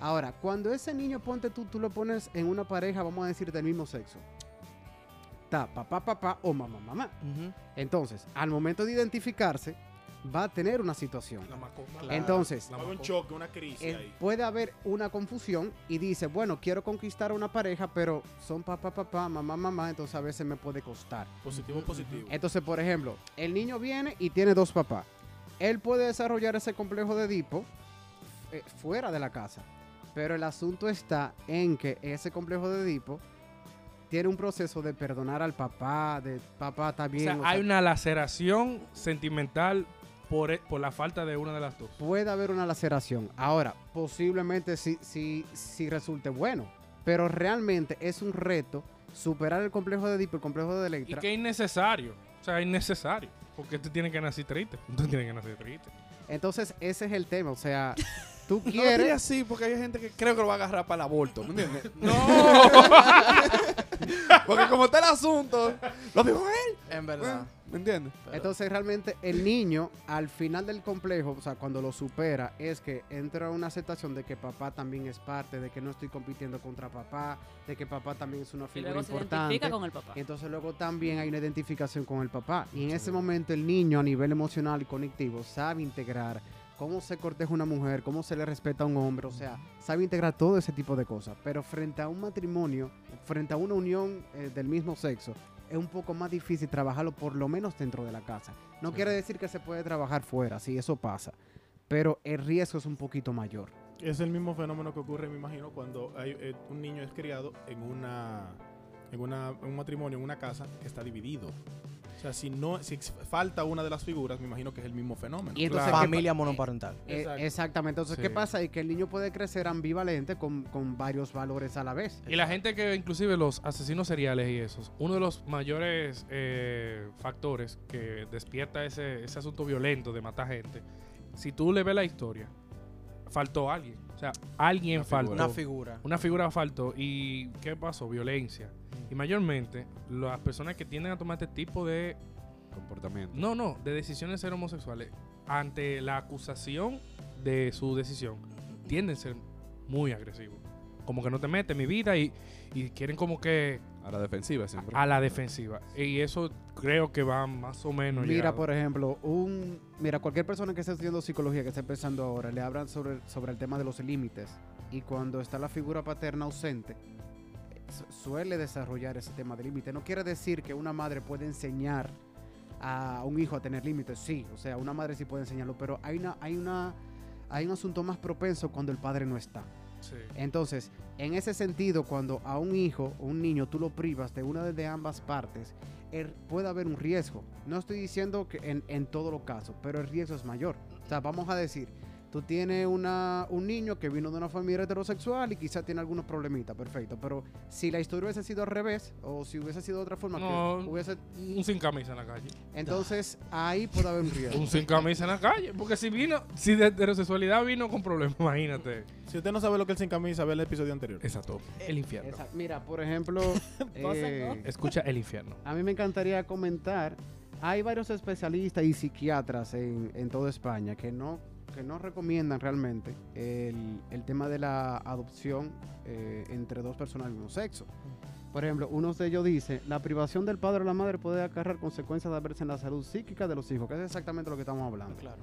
Speaker 6: Ahora, cuando ese niño, ponte tú, tú lo pones en una pareja, vamos a decir, del mismo sexo. Está papá, papá o mamá, mamá. Entonces, al momento de identificarse, va a tener una situación.
Speaker 4: La.
Speaker 7: Claro.
Speaker 6: Entonces,
Speaker 4: La
Speaker 3: un choque, una crisis
Speaker 6: eh,
Speaker 3: ahí.
Speaker 6: puede haber una confusión y dice, bueno, quiero conquistar a una pareja, pero son papá, papá, mamá, mamá, entonces a veces me puede costar.
Speaker 3: Positivo, positivo.
Speaker 6: Entonces, por ejemplo, el niño viene y tiene dos papás. Él puede desarrollar ese complejo de Edipo eh, fuera de la casa. Pero el asunto está en que ese complejo de Edipo tiene un proceso de perdonar al papá, de papá está
Speaker 4: O sea,
Speaker 6: o sea,
Speaker 4: hay una laceración sentimental por, e- por la falta de una de las dos.
Speaker 6: puede haber una laceración. Ahora, posiblemente sí, sí, sí resulte bueno. Pero realmente es un reto superar el complejo de Edipo, el complejo de
Speaker 4: Y
Speaker 6: Electra.
Speaker 4: que es innecesario. O sea, es innecesario. Porque tú tienes que nacer triste. Tú tienes que nacer triste.
Speaker 6: Entonces, ese es el tema. O sea, tú
Speaker 2: No lo
Speaker 6: quieres...
Speaker 2: así porque hay gente que creo que lo va a agarrar para el aborto, ¿me entiendes?
Speaker 4: ¡No!
Speaker 2: porque como está el asunto, lo dijo él,
Speaker 7: En verdad.
Speaker 2: ¿me entiendes?
Speaker 7: pero-
Speaker 6: Entonces realmente el niño al final del complejo, o sea, cuando lo supera, es que entra una aceptación de que papá también es parte, de que no estoy compitiendo contra papá, de que papá también es una
Speaker 5: Y
Speaker 6: figura
Speaker 5: luego se
Speaker 6: importante.
Speaker 5: identifica con el papá.
Speaker 6: Entonces luego también hay una identificación con el papá. Y en ese momento el niño a nivel emocional y conectivo sabe integrar cómo se corteja una mujer, cómo se le respeta a un hombre, o sea, sabe integrar todo ese tipo de cosas. Pero frente a un matrimonio, frente a una unión eh, del mismo sexo, es un poco más difícil trabajarlo por lo menos dentro de la casa. No quiere decir que se puede trabajar fuera, sí, eso pasa. Pero el riesgo es un poquito mayor.
Speaker 3: Es el mismo fenómeno que ocurre, me imagino, cuando hay, eh, un niño es criado en una en una, en un matrimonio, en una casa que está dividido. O sea, si no, si falta una de las figuras, me imagino que es el mismo fenómeno.
Speaker 6: Y entonces,
Speaker 4: Claro.
Speaker 6: ¿qué
Speaker 7: Familia
Speaker 6: pa-
Speaker 7: monoparental.
Speaker 6: Eh, exactamente. Entonces,
Speaker 4: Sí.
Speaker 6: ¿qué pasa? Y que el niño puede crecer ambivalente con, con varios valores a la vez.
Speaker 4: Y la gente que, inclusive los asesinos seriales y esos, uno de los mayores eh, factores que despierta ese, ese asunto violento de matar gente, si tú le ves la historia, faltó alguien. O sea, alguien
Speaker 2: Una
Speaker 4: faltó.
Speaker 2: figura.
Speaker 7: Una figura.
Speaker 4: Una figura faltó. ¿Y qué pasó? Violencia. Y mayormente, las personas que tienden a tomar este tipo de
Speaker 2: Comportamiento.
Speaker 4: no, no, de decisiones ser homosexuales, ante la acusación de su decisión, tienden a ser muy agresivos. Como que no te metes en mi vida y, y quieren como que
Speaker 2: A la defensiva siempre.
Speaker 4: a la defensiva. Y eso creo que va más o menos.
Speaker 6: Mira,
Speaker 4: llegado.
Speaker 6: por ejemplo, un mira, cualquier persona que esté estudiando psicología, que esté empezando ahora, le hablan sobre, sobre el tema de los límites. Y cuando está la figura paterna ausente, su- suele desarrollar ese tema de límite. No quiere decir que una madre puede enseñar a un hijo a tener límites. Sí, o sea, una madre sí puede enseñarlo, pero hay una, hay una, hay un asunto más propenso cuando el padre no está. Entonces, en ese sentido, cuando a un hijo o un niño tú lo privas de una de ambas partes, er- puede haber un riesgo. No estoy diciendo que en, en todos los casos, pero el riesgo es mayor. O sea, vamos a decir, tú tienes una, un niño que vino de una familia heterosexual y quizá tiene algunos problemitas, perfecto. Pero si la historia hubiese sido al revés, o si hubiese sido de otra forma,
Speaker 4: No.
Speaker 6: que hubiese,
Speaker 4: Un sin camisa en la calle.
Speaker 6: entonces ahí puede haber un riesgo.
Speaker 4: Un sin camisa en la calle. Porque si vino, si de heterosexualidad vino con problemas, imagínate.
Speaker 3: Si usted no sabe lo que es sin camisa, ve el episodio anterior.
Speaker 4: Exacto. El infierno.
Speaker 6: Esa- mira, por ejemplo, eh,
Speaker 4: Escucha el infierno.
Speaker 6: A mí me encantaría comentar, hay varios especialistas y psiquiatras en, en toda España que no, que no recomiendan realmente el, el tema de la adopción eh, entre dos personas del mismo sexo. Por ejemplo, uno de ellos dice, la privación del padre o la madre puede acarrear consecuencias adversas en la salud psíquica de los hijos, que es exactamente lo que estamos hablando.
Speaker 7: Claro.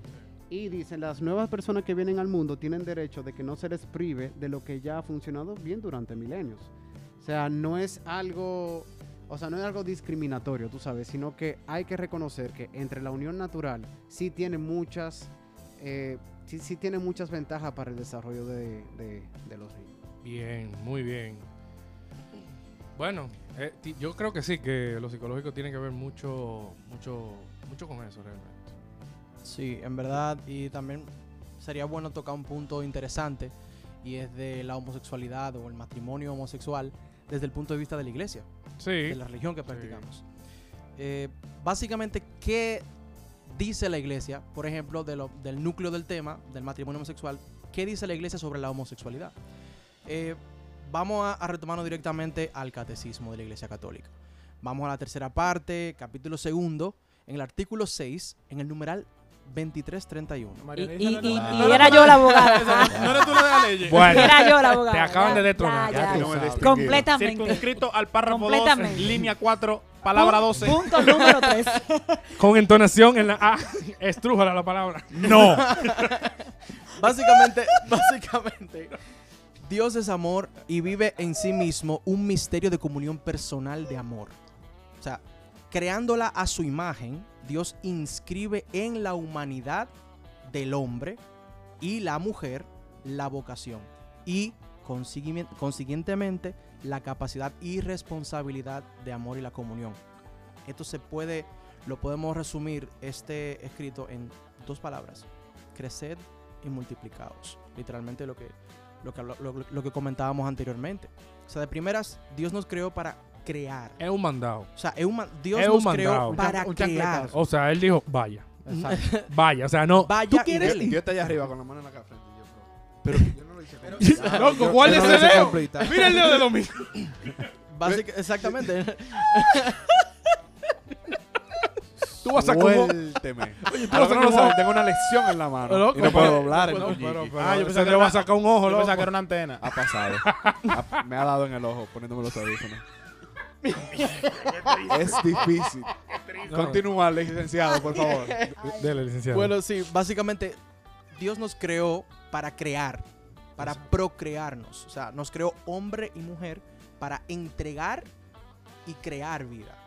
Speaker 6: Y dicen, las nuevas personas que vienen al mundo tienen derecho de que no se les prive de lo que ya ha funcionado bien durante milenios. O sea, no es algo, o sea, no es algo discriminatorio, tú sabes, sino que hay que reconocer que entre la unión natural sí tiene muchas, eh, sí, sí tiene muchas ventajas para el desarrollo de, de- de los niños.
Speaker 4: Bien, muy bien. Bueno, Eh, yo creo que sí, que lo psicológico tiene que ver mucho, mucho, mucho con eso realmente.
Speaker 7: Sí, en verdad. Y también sería bueno tocar un punto interesante y es de la homosexualidad o el matrimonio homosexual desde el punto de vista de la iglesia,
Speaker 4: Sí.
Speaker 7: de la religión que practicamos. Eh, básicamente, ¿qué dice la iglesia, por ejemplo, de lo- del núcleo del tema del matrimonio homosexual? ¿Qué dice la iglesia sobre la homosexualidad? Eh, vamos a, a retomarnos directamente al catecismo de la iglesia católica. Vamos a la tercera parte, capítulo segundo, en el artículo 6, en el numeral 2331.
Speaker 5: Y, y- y-
Speaker 3: era-
Speaker 5: y
Speaker 3: era
Speaker 5: yo la abogada.
Speaker 3: ¿No eres tú la de la ley?
Speaker 4: Bueno,
Speaker 5: Era yo la abogada.
Speaker 4: Te acaban de detronar.
Speaker 5: ya,
Speaker 2: Ya no me.
Speaker 5: Completamente.
Speaker 3: Circunscrito al párrafo 2,
Speaker 5: Completamente.
Speaker 3: línea 4, palabra
Speaker 5: Pun-
Speaker 3: 12.
Speaker 5: Punto número 3.
Speaker 4: con entonación en la A. Estrújala la palabra.
Speaker 3: No.
Speaker 7: Básicamente, básicamente, Dios es amor y vive en sí mismo un misterio de comunión personal de amor. O sea, creándola a su imagen, Dios inscribe en la humanidad del hombre y la mujer la vocación y consiguientemente la capacidad y responsabilidad de amor y la comunión. Esto se puede, lo podemos resumir este escrito en dos palabras: creced y multiplicados. Literalmente lo que, lo que, lo que comentábamos anteriormente. O sea, de primeras, Dios nos creó para crear.
Speaker 4: Es un mandado.
Speaker 7: O sea, es un Dios
Speaker 4: Es
Speaker 7: nos
Speaker 4: un
Speaker 7: creó
Speaker 4: mandado.
Speaker 7: Para
Speaker 6: un
Speaker 7: crear.
Speaker 4: O sea, él dijo, vaya.
Speaker 6: Exacto.
Speaker 4: Vaya, o sea, no.
Speaker 7: Vaya
Speaker 4: ¿Tú quieres
Speaker 7: dele.
Speaker 2: Yo estoy allá arriba con la mano en la frente. y Yo, pero, pero yo no lo hice completo.
Speaker 4: Loco,
Speaker 2: Yo-
Speaker 4: ¿cuál
Speaker 2: yo
Speaker 4: es
Speaker 2: hice
Speaker 4: dedo? Mira el dedo de Domingo.
Speaker 7: Básica- exactamente.
Speaker 4: Tú vas a como.
Speaker 2: Suélteme.
Speaker 4: Oye, tú
Speaker 2: A
Speaker 4: vas
Speaker 2: lo
Speaker 4: a
Speaker 2: que no lo
Speaker 4: como.
Speaker 2: saben, tengo una lección en la mano.
Speaker 4: Loco,
Speaker 2: y no puedo
Speaker 4: pero-
Speaker 2: doblar el
Speaker 4: no, pero- pero
Speaker 3: Ah, yo pensaba que
Speaker 4: le va a sacar un ojo,
Speaker 3: Yo
Speaker 4: loco.
Speaker 3: pensaba que era una antena.
Speaker 2: Ha pasado. Ha- me ha dado en el ojo poniéndome los audífonos. Es difícil. Continúa, licenciado, por favor.
Speaker 4: Dele, licenciado.
Speaker 7: bueno, sí, básicamente Dios nos creó para crear, para procrearnos. O sea, nos creó hombre y mujer para entregar y crear vida.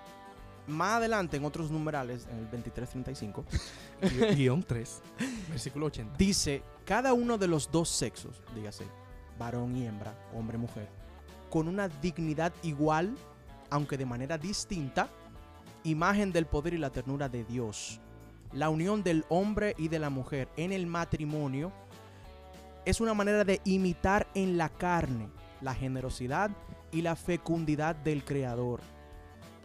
Speaker 7: Más adelante, en otros numerales, en el 2335,
Speaker 4: Gui- Guión 3, versículo 80.
Speaker 7: dice, cada uno de los dos sexos, dígase, varón y hembra, hombre y mujer, con una dignidad igual, aunque de manera distinta, imagen del poder y la ternura de Dios. La unión del hombre y de la mujer en el matrimonio es una manera de imitar en la carne la generosidad y la fecundidad del Creador.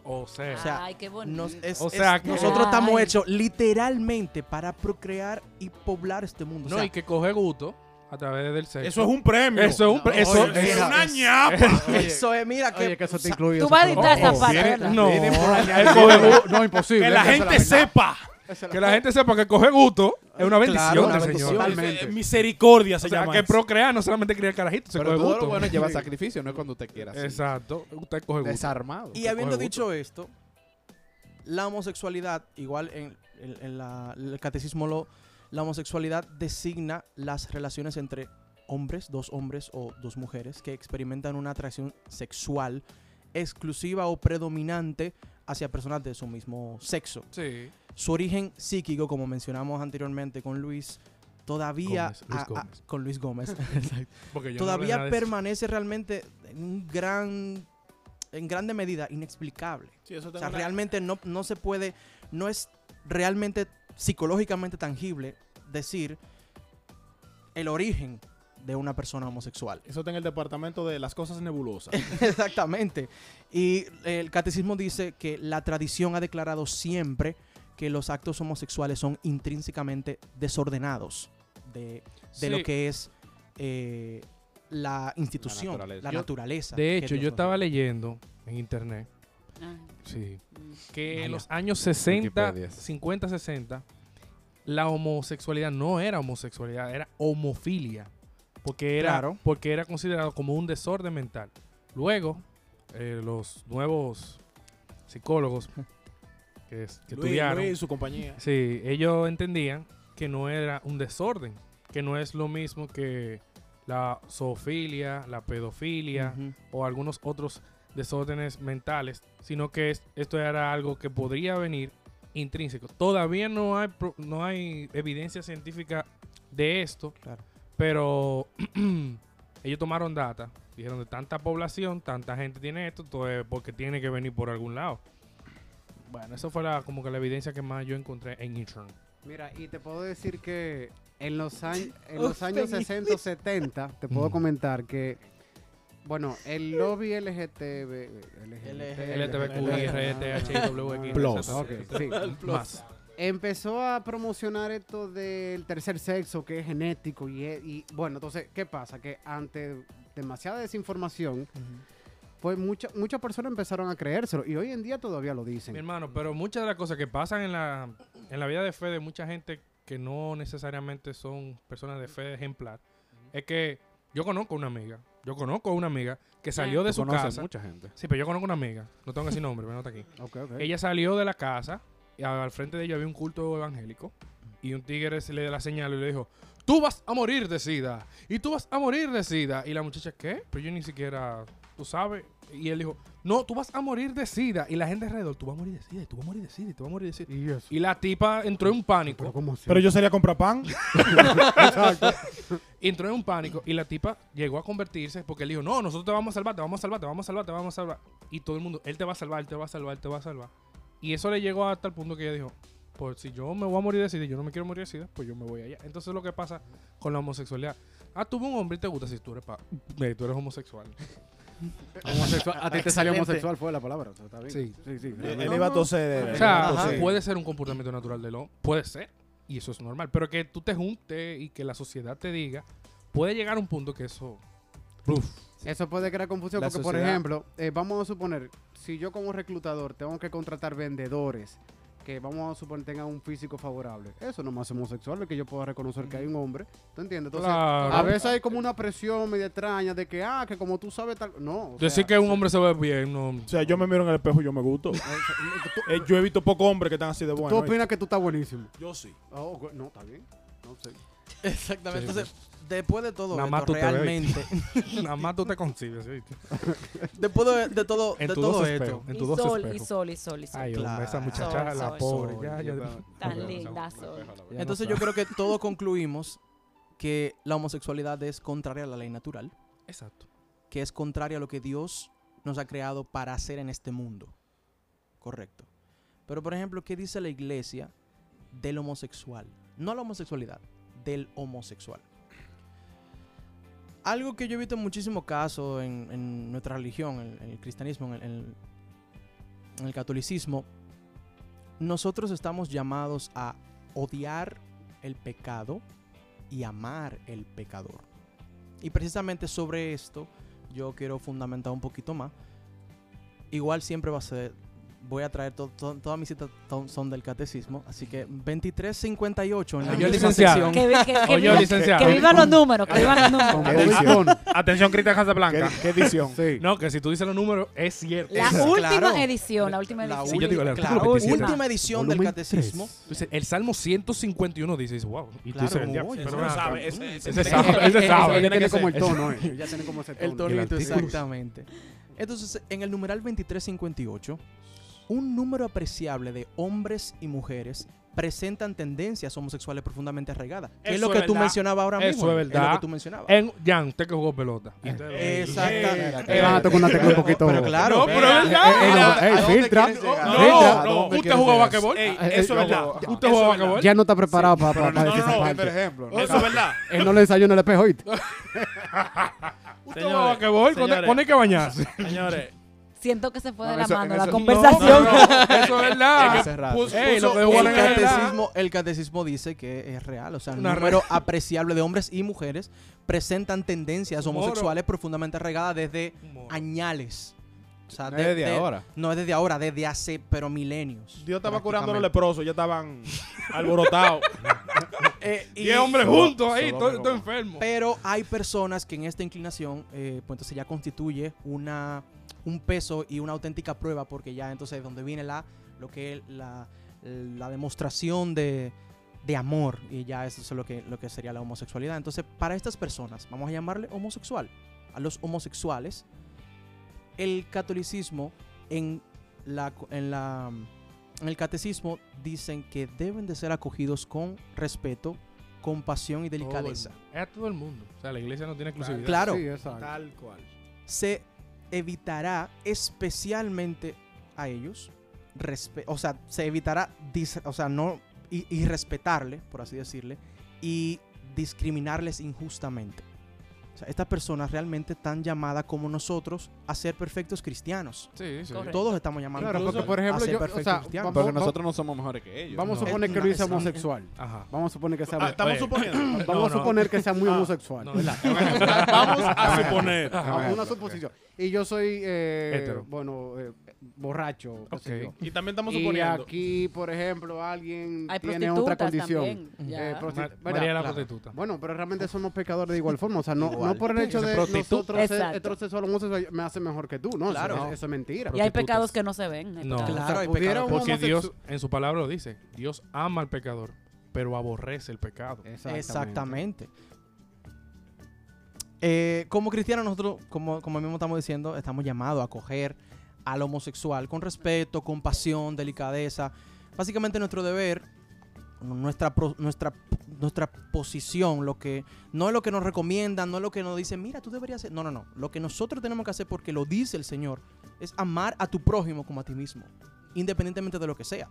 Speaker 4: O sea,
Speaker 7: O sea,
Speaker 5: Ay, qué bonito.
Speaker 7: Nos- es-
Speaker 4: O sea
Speaker 7: es-
Speaker 4: que-
Speaker 7: nosotros estamos hechos literalmente para procrear y poblar este mundo. O
Speaker 4: no,
Speaker 7: sea,
Speaker 4: y que coge gusto a través del sexo.
Speaker 3: Eso es un premio.
Speaker 4: Eso es un pre- eso-
Speaker 3: Oye,
Speaker 4: eso-
Speaker 3: es una ñapa.
Speaker 7: Eso es, mira que.
Speaker 6: Oye, que eso te incluye.
Speaker 5: Tú vas a editar esa parte.
Speaker 4: No,
Speaker 6: no, imposible.
Speaker 3: Que la
Speaker 6: es
Speaker 3: gente sepa.
Speaker 6: Es
Speaker 4: Que la gente sepa que coge gusto es una bendición
Speaker 7: Claro, una
Speaker 4: del
Speaker 7: bendición.
Speaker 4: Señor.
Speaker 6: Totalmente.
Speaker 3: Misericordia se
Speaker 4: O sea,
Speaker 3: llama
Speaker 4: que
Speaker 3: eso.
Speaker 4: procrear no solamente cría carajito, se
Speaker 2: Pero
Speaker 4: coge
Speaker 2: todo
Speaker 4: gusto.
Speaker 2: lo bueno lleva sacrificio, no es cuando usted quiera. así.
Speaker 4: Exacto. Usted coge gusto.
Speaker 2: Desarmado.
Speaker 7: Y habiendo dicho esto, la homosexualidad, igual en, en- en la- el catecismo, lo, la homosexualidad designa las relaciones entre hombres, dos hombres o dos mujeres que experimentan una atracción sexual exclusiva o predominante hacia personas de su mismo sexo.
Speaker 4: Sí.
Speaker 7: Su origen psíquico, como mencionamos anteriormente con Luis, todavía
Speaker 4: Gómez, Luis
Speaker 7: a- a-
Speaker 4: Gómez.
Speaker 7: con Luis Gómez,
Speaker 4: Porque yo no hablé
Speaker 7: todavía
Speaker 4: eso.
Speaker 7: permanece realmente en un gran en grande medida inexplicable.
Speaker 3: Sí, eso
Speaker 7: O sea,
Speaker 3: una-
Speaker 7: realmente no, no se puede, no es realmente psicológicamente tangible decir el origen de una persona homosexual.
Speaker 3: Eso está en el departamento de las cosas nebulosas.
Speaker 7: Exactamente. Y el catecismo dice que la tradición ha declarado siempre que los actos homosexuales son intrínsecamente desordenados de, de lo que es eh, la institución, la
Speaker 2: naturaleza.
Speaker 7: naturaleza.
Speaker 4: De hecho, yo estaba leyendo en internet Sí, que en los años 60,
Speaker 2: Wikipedia.
Speaker 4: 50, 60, la homosexualidad no era homosexualidad, era homofilia. Porque era,
Speaker 7: Claro.
Speaker 4: porque era considerado como un desorden mental. Luego, eh, los nuevos psicólogos que, que
Speaker 3: Luis,
Speaker 4: estudiaron,
Speaker 3: Luis y su compañía.
Speaker 4: Sí, ellos entendían que no era un desorden, que no es lo mismo que la zoofilia, la pedofilia o algunos otros desórdenes mentales, sino que es- esto era algo que podría venir intrínseco. Todavía no hay, pro- no hay evidencia científica de esto,
Speaker 7: Claro.
Speaker 4: pero ellos tomaron data, dijeron de tanta población, tanta gente tiene esto, entonces porque tiene que venir por algún lado. Bueno, eso fue la, como que la evidencia que más yo encontré en internet.
Speaker 6: Mira, y te puedo decir que en los, años en los años 60 o 70, te puedo
Speaker 4: Mm.
Speaker 6: comentar que, bueno, el lobby LGTB...
Speaker 4: RTHIWX.
Speaker 3: Plus.
Speaker 6: Ok, sí.
Speaker 4: Más.
Speaker 6: Empezó a promocionar esto del tercer sexo, que es genético, y, bueno, entonces, ¿qué pasa? Que ante demasiada desinformación, pues muchas muchas personas empezaron a creérselo, y hoy en día todavía lo dicen.
Speaker 4: Mi hermano, pero muchas de las cosas que pasan en la, en la vida de fe de mucha gente que no necesariamente son personas de fe ejemplar, es que yo conozco una amiga, yo conozco una amiga que salió de su casa.
Speaker 2: mucha gente.
Speaker 4: Sí, pero yo conozco una amiga, no tengo que decir nombre, pero no está aquí. Ella salió de la casa y al frente de ella había un culto evangélico y un tigre se le dio la señal y le dijo, tú vas a morir de sida y tú vas a morir de sida. Y la muchacha, ¿qué? Pero yo ni siquiera, tú sabes. Y él dijo, no, tú vas a morir de sida. Y la gente alrededor, tú vas a morir de sida y tú vas a morir de sida y tú vas a morir de sida.
Speaker 6: Y eso.
Speaker 4: Y la tipa entró en un pánico.
Speaker 6: Pero ¿cómo así?
Speaker 3: Pero yo salía a comprar pan.
Speaker 4: entró en un pánico y la tipa llegó a convertirse porque él dijo, no, nosotros te vamos a salvar, te vamos a salvar, te vamos a salvar, te vamos a salvar. Y todo el mundo, él te va a salvar, él te va a salvar, él te va a salvar. Y eso le llegó hasta el punto que ella dijo, pues si yo me voy a morir de sida y yo no me quiero morir de sida, pues yo me voy allá. Entonces lo que pasa con la homosexualidad. Ah, tú un hombre y te gusta si tú eres, pa- eh, tú eres homosexual.
Speaker 6: Homosexual- a ti te salió homosexual, fue la palabra. o sea, está bien.
Speaker 4: Sí.
Speaker 6: sí, sí.
Speaker 3: Él
Speaker 6: No,
Speaker 3: iba a toser.
Speaker 4: O sea,
Speaker 7: Ajá.
Speaker 4: puede ser un comportamiento natural de lo, puede ser, y eso es normal. Pero que tú te juntes y que la sociedad te diga, puede llegar a un punto que eso... Uf,
Speaker 6: Eso puede crear confusión
Speaker 2: La
Speaker 6: porque, por ejemplo, eh, vamos a suponer, si yo como reclutador tengo que contratar vendedores que vamos a suponer tengan un físico favorable, eso no me hace homosexual, es que yo pueda reconocer que hay un hombre, ¿tú entiendes? Entonces,
Speaker 4: Claro.
Speaker 6: a veces hay como una presión medio extraña de que, ah, que como tú sabes tal... No, o
Speaker 4: Decir
Speaker 6: sea,
Speaker 4: que un hombre se ve bien, no...
Speaker 3: O sea, yo me miro en el espejo y yo me gusto. Eh, yo he visto pocos hombres que están así de
Speaker 6: ¿Tú
Speaker 3: buenos.
Speaker 6: opinas que tú estás buenísimo?
Speaker 3: Yo sí.
Speaker 6: Oh, no, está bien. No sé.
Speaker 7: Exactamente.
Speaker 4: Sí,
Speaker 7: Entonces, después de todo
Speaker 4: Nada más
Speaker 7: esto,
Speaker 4: tú te ves,
Speaker 7: realmente,
Speaker 4: Nada más tú te concibes, ¿viste?
Speaker 7: después de, de todo,
Speaker 4: En
Speaker 7: de
Speaker 4: tu
Speaker 7: todo
Speaker 4: dos
Speaker 7: esto.
Speaker 4: En
Speaker 5: Y
Speaker 4: tu dos
Speaker 5: sol, y sol, y sol, y sol.
Speaker 4: Ay, hombre, esa
Speaker 7: Claro.
Speaker 4: muchacha,
Speaker 5: Sol,
Speaker 4: la
Speaker 5: sol,
Speaker 4: pobre.
Speaker 6: sol,
Speaker 4: ya, ya,
Speaker 6: ya
Speaker 5: Tan
Speaker 4: ya,
Speaker 5: linda, sol.
Speaker 7: entonces
Speaker 4: no
Speaker 7: yo creo que todos concluimos que la homosexualidad es contraria a la ley natural,
Speaker 4: Exacto.
Speaker 7: que es contraria a lo que Dios nos ha creado para hacer en este mundo. Correcto. Pero, por ejemplo, ¿qué dice la iglesia del homosexual? No la homosexualidad, del homosexual. Algo que yo he visto en muchísimos casos en, nuestra religión, en, el cristianismo, en el, en el catolicismo, nosotros estamos llamados a odiar el pecado y amar el pecador. Y precisamente sobre esto yo quiero fundamentar un poquito más. Igual siempre va a ser, voy a traer to- to- todas mis citas son del catecismo, así que 2358 en la
Speaker 4: Oye,
Speaker 7: misma
Speaker 4: licenciado.
Speaker 7: sección.
Speaker 5: Que, que, que
Speaker 4: Oye,
Speaker 5: viva- que vivan los números, que vivan los números.
Speaker 6: Convicción.
Speaker 3: Atención, Cristian Casablanca. ¿Qué, qué edición?
Speaker 6: Sí.
Speaker 4: No, que si tú dices los números, es cierto.
Speaker 5: La
Speaker 7: Es-
Speaker 5: última
Speaker 7: claro.
Speaker 5: edición, la última
Speaker 7: La
Speaker 5: edición.
Speaker 4: Sí, yo digo artículo
Speaker 7: claro,
Speaker 4: 27.
Speaker 7: última edición del catecismo.
Speaker 4: Dices, el Salmo 151 dices, wow. Y tú dices,
Speaker 7: pero
Speaker 3: no sabe. Ese, ese-
Speaker 4: sabe, ese sabe.
Speaker 6: ya
Speaker 4: tiene
Speaker 6: como el tono, eh. Ya tiene como ese tono.
Speaker 7: El tonito, exactamente. Entonces, en el numeral 2358, un número apreciable de hombres y mujeres presentan tendencias homosexuales profundamente arraigadas. Que es
Speaker 4: Eso
Speaker 7: lo que
Speaker 4: es
Speaker 7: tú mencionabas ahora
Speaker 4: Eso
Speaker 7: mismo.
Speaker 4: es verdad.
Speaker 7: lo que tú mencionabas.
Speaker 4: En, Jan, usted que jugó pelota. Y usted-
Speaker 7: Exactamente.
Speaker 6: Eh, van a tocar una tecla un poquito.
Speaker 7: Pero claro.
Speaker 4: No, pero es
Speaker 6: Eh,
Speaker 4: verdad.
Speaker 6: eh, no,
Speaker 7: ¿A
Speaker 6: ey,
Speaker 7: dónde
Speaker 6: filtra.
Speaker 4: No,
Speaker 6: Filtra.
Speaker 4: no, usted jugó basquetbol.
Speaker 6: Eh,
Speaker 3: eso
Speaker 6: eh,
Speaker 3: es verdad.
Speaker 4: ¿Usted
Speaker 3: Eso
Speaker 4: jugó
Speaker 3: es
Speaker 4: basquetbol?
Speaker 6: Ya no está preparado para decir esa
Speaker 2: no,
Speaker 6: parte.
Speaker 2: por ejemplo.
Speaker 3: Eso es verdad.
Speaker 6: Él no le ensayó en el espejo, ¿oíste?
Speaker 4: Usted jugó basquetbol. hay que bañarse.
Speaker 3: Señores,
Speaker 5: Siento que se fue de
Speaker 2: No,
Speaker 5: la
Speaker 2: eso-
Speaker 5: mano la
Speaker 2: eso-
Speaker 5: conversación.
Speaker 4: No, no, no, eso es verdad. Jugó
Speaker 7: El catecismo, el catecismo dice que es real, o sea, un
Speaker 4: Una
Speaker 7: número apreciable de hombres y mujeres presentan tendencias
Speaker 4: Moro.
Speaker 7: homosexuales profundamente arraigadas desde añales. O sea,
Speaker 2: No es desde ahora.
Speaker 7: No es desde ahora, desde hace, pero milenios.
Speaker 3: Dios estaba curando a los leprosos. Ya estaban alborotados.
Speaker 7: Eh, y-
Speaker 4: Diez hombres juntos ahí, todo,
Speaker 2: y
Speaker 4: enfermo.
Speaker 7: Pero hay personas que en esta inclinación, eh, pues entonces ya constituye una, un peso y una auténtica prueba, porque ya entonces es donde viene la, lo que es la, la demostración de, de amor, y ya eso es lo que, lo que sería la homosexualidad. Entonces, para estas personas, vamos a llamarle homosexual, a los homosexuales, el catolicismo en, la, en, la, en el catecismo dicen que deben de ser acogidos con respeto compasión y delicadeza.
Speaker 4: Es a todo el mundo. O sea, la iglesia no tiene exclusividad.
Speaker 7: Claro,
Speaker 6: Sí, exacto.
Speaker 3: Tal cual.
Speaker 7: se evitará especialmente a ellos, o sea, se evitará, o sea, no, y, y respetarle, por así decirle, y discriminarles injustamente. O sea, estas personas realmente están llamadas como nosotros a ser perfectos cristianos.
Speaker 4: Sí, sí.
Speaker 5: Correcto.
Speaker 7: Todos estamos llamados
Speaker 6: Claro, porque por ejemplo,
Speaker 7: a ser
Speaker 6: yo, o
Speaker 7: perfectos
Speaker 6: sea,
Speaker 7: cristianos.
Speaker 6: vamos-
Speaker 8: Porque nosotros no somos mejores que ellos.
Speaker 6: Vamos a
Speaker 7: No.
Speaker 6: suponer que Luis es homosexual.
Speaker 4: Ajá.
Speaker 6: Vamos a suponer que sea
Speaker 3: Ah, estamos
Speaker 4: Oye.
Speaker 3: suponiendo.
Speaker 6: Vamos
Speaker 4: No,
Speaker 6: a
Speaker 4: no.
Speaker 6: suponer que sea muy
Speaker 3: Ah,
Speaker 6: homosexual.
Speaker 3: Vamos a suponer.
Speaker 6: Una suposición. Y yo soy, eh, bueno, eh, borracho. qué sé
Speaker 4: Ok.
Speaker 6: yo.
Speaker 3: Y también estamos
Speaker 6: Y
Speaker 3: suponiendo.
Speaker 6: aquí, por ejemplo, alguien
Speaker 5: Hay
Speaker 6: tiene otra
Speaker 5: prostitutas
Speaker 6: condición.
Speaker 5: también. ya.
Speaker 6: Eh, prosti-
Speaker 4: Ma-
Speaker 6: ¿verdad?
Speaker 4: María la
Speaker 6: Claro.
Speaker 4: prostituta.
Speaker 6: Bueno, pero realmente somos pecadores de igual forma. O sea, no, por el hecho de nosotros ser
Speaker 5: Exacto.
Speaker 6: heterosexual o homosexual me hace mejor que tú. No,
Speaker 7: Claro.
Speaker 6: eso, eso es mentira.
Speaker 5: y hay
Speaker 4: prostitutas.
Speaker 5: pecados que no se ven. hay
Speaker 4: No.
Speaker 5: pecados.
Speaker 7: Claro, hay
Speaker 6: pudiera
Speaker 7: pecado.
Speaker 6: un
Speaker 4: Porque
Speaker 6: homosexu-
Speaker 4: Dios en su palabra lo dice. Dios ama al pecador, pero aborrece el pecado.
Speaker 7: Exactamente. Eh, como cristianos, nosotros, como, como mismo estamos diciendo, estamos llamados a acoger al homosexual con respeto, compasión, delicadeza. Básicamente nuestro deber, nuestra, nuestra, nuestra posición, lo que no es lo que nos recomiendan, no es lo que nos dicen, mira, tú deberías hacer. No, no, no. Lo que nosotros tenemos que hacer, porque lo dice el Señor, es amar a tu prójimo como a ti mismo, independientemente de lo que sea.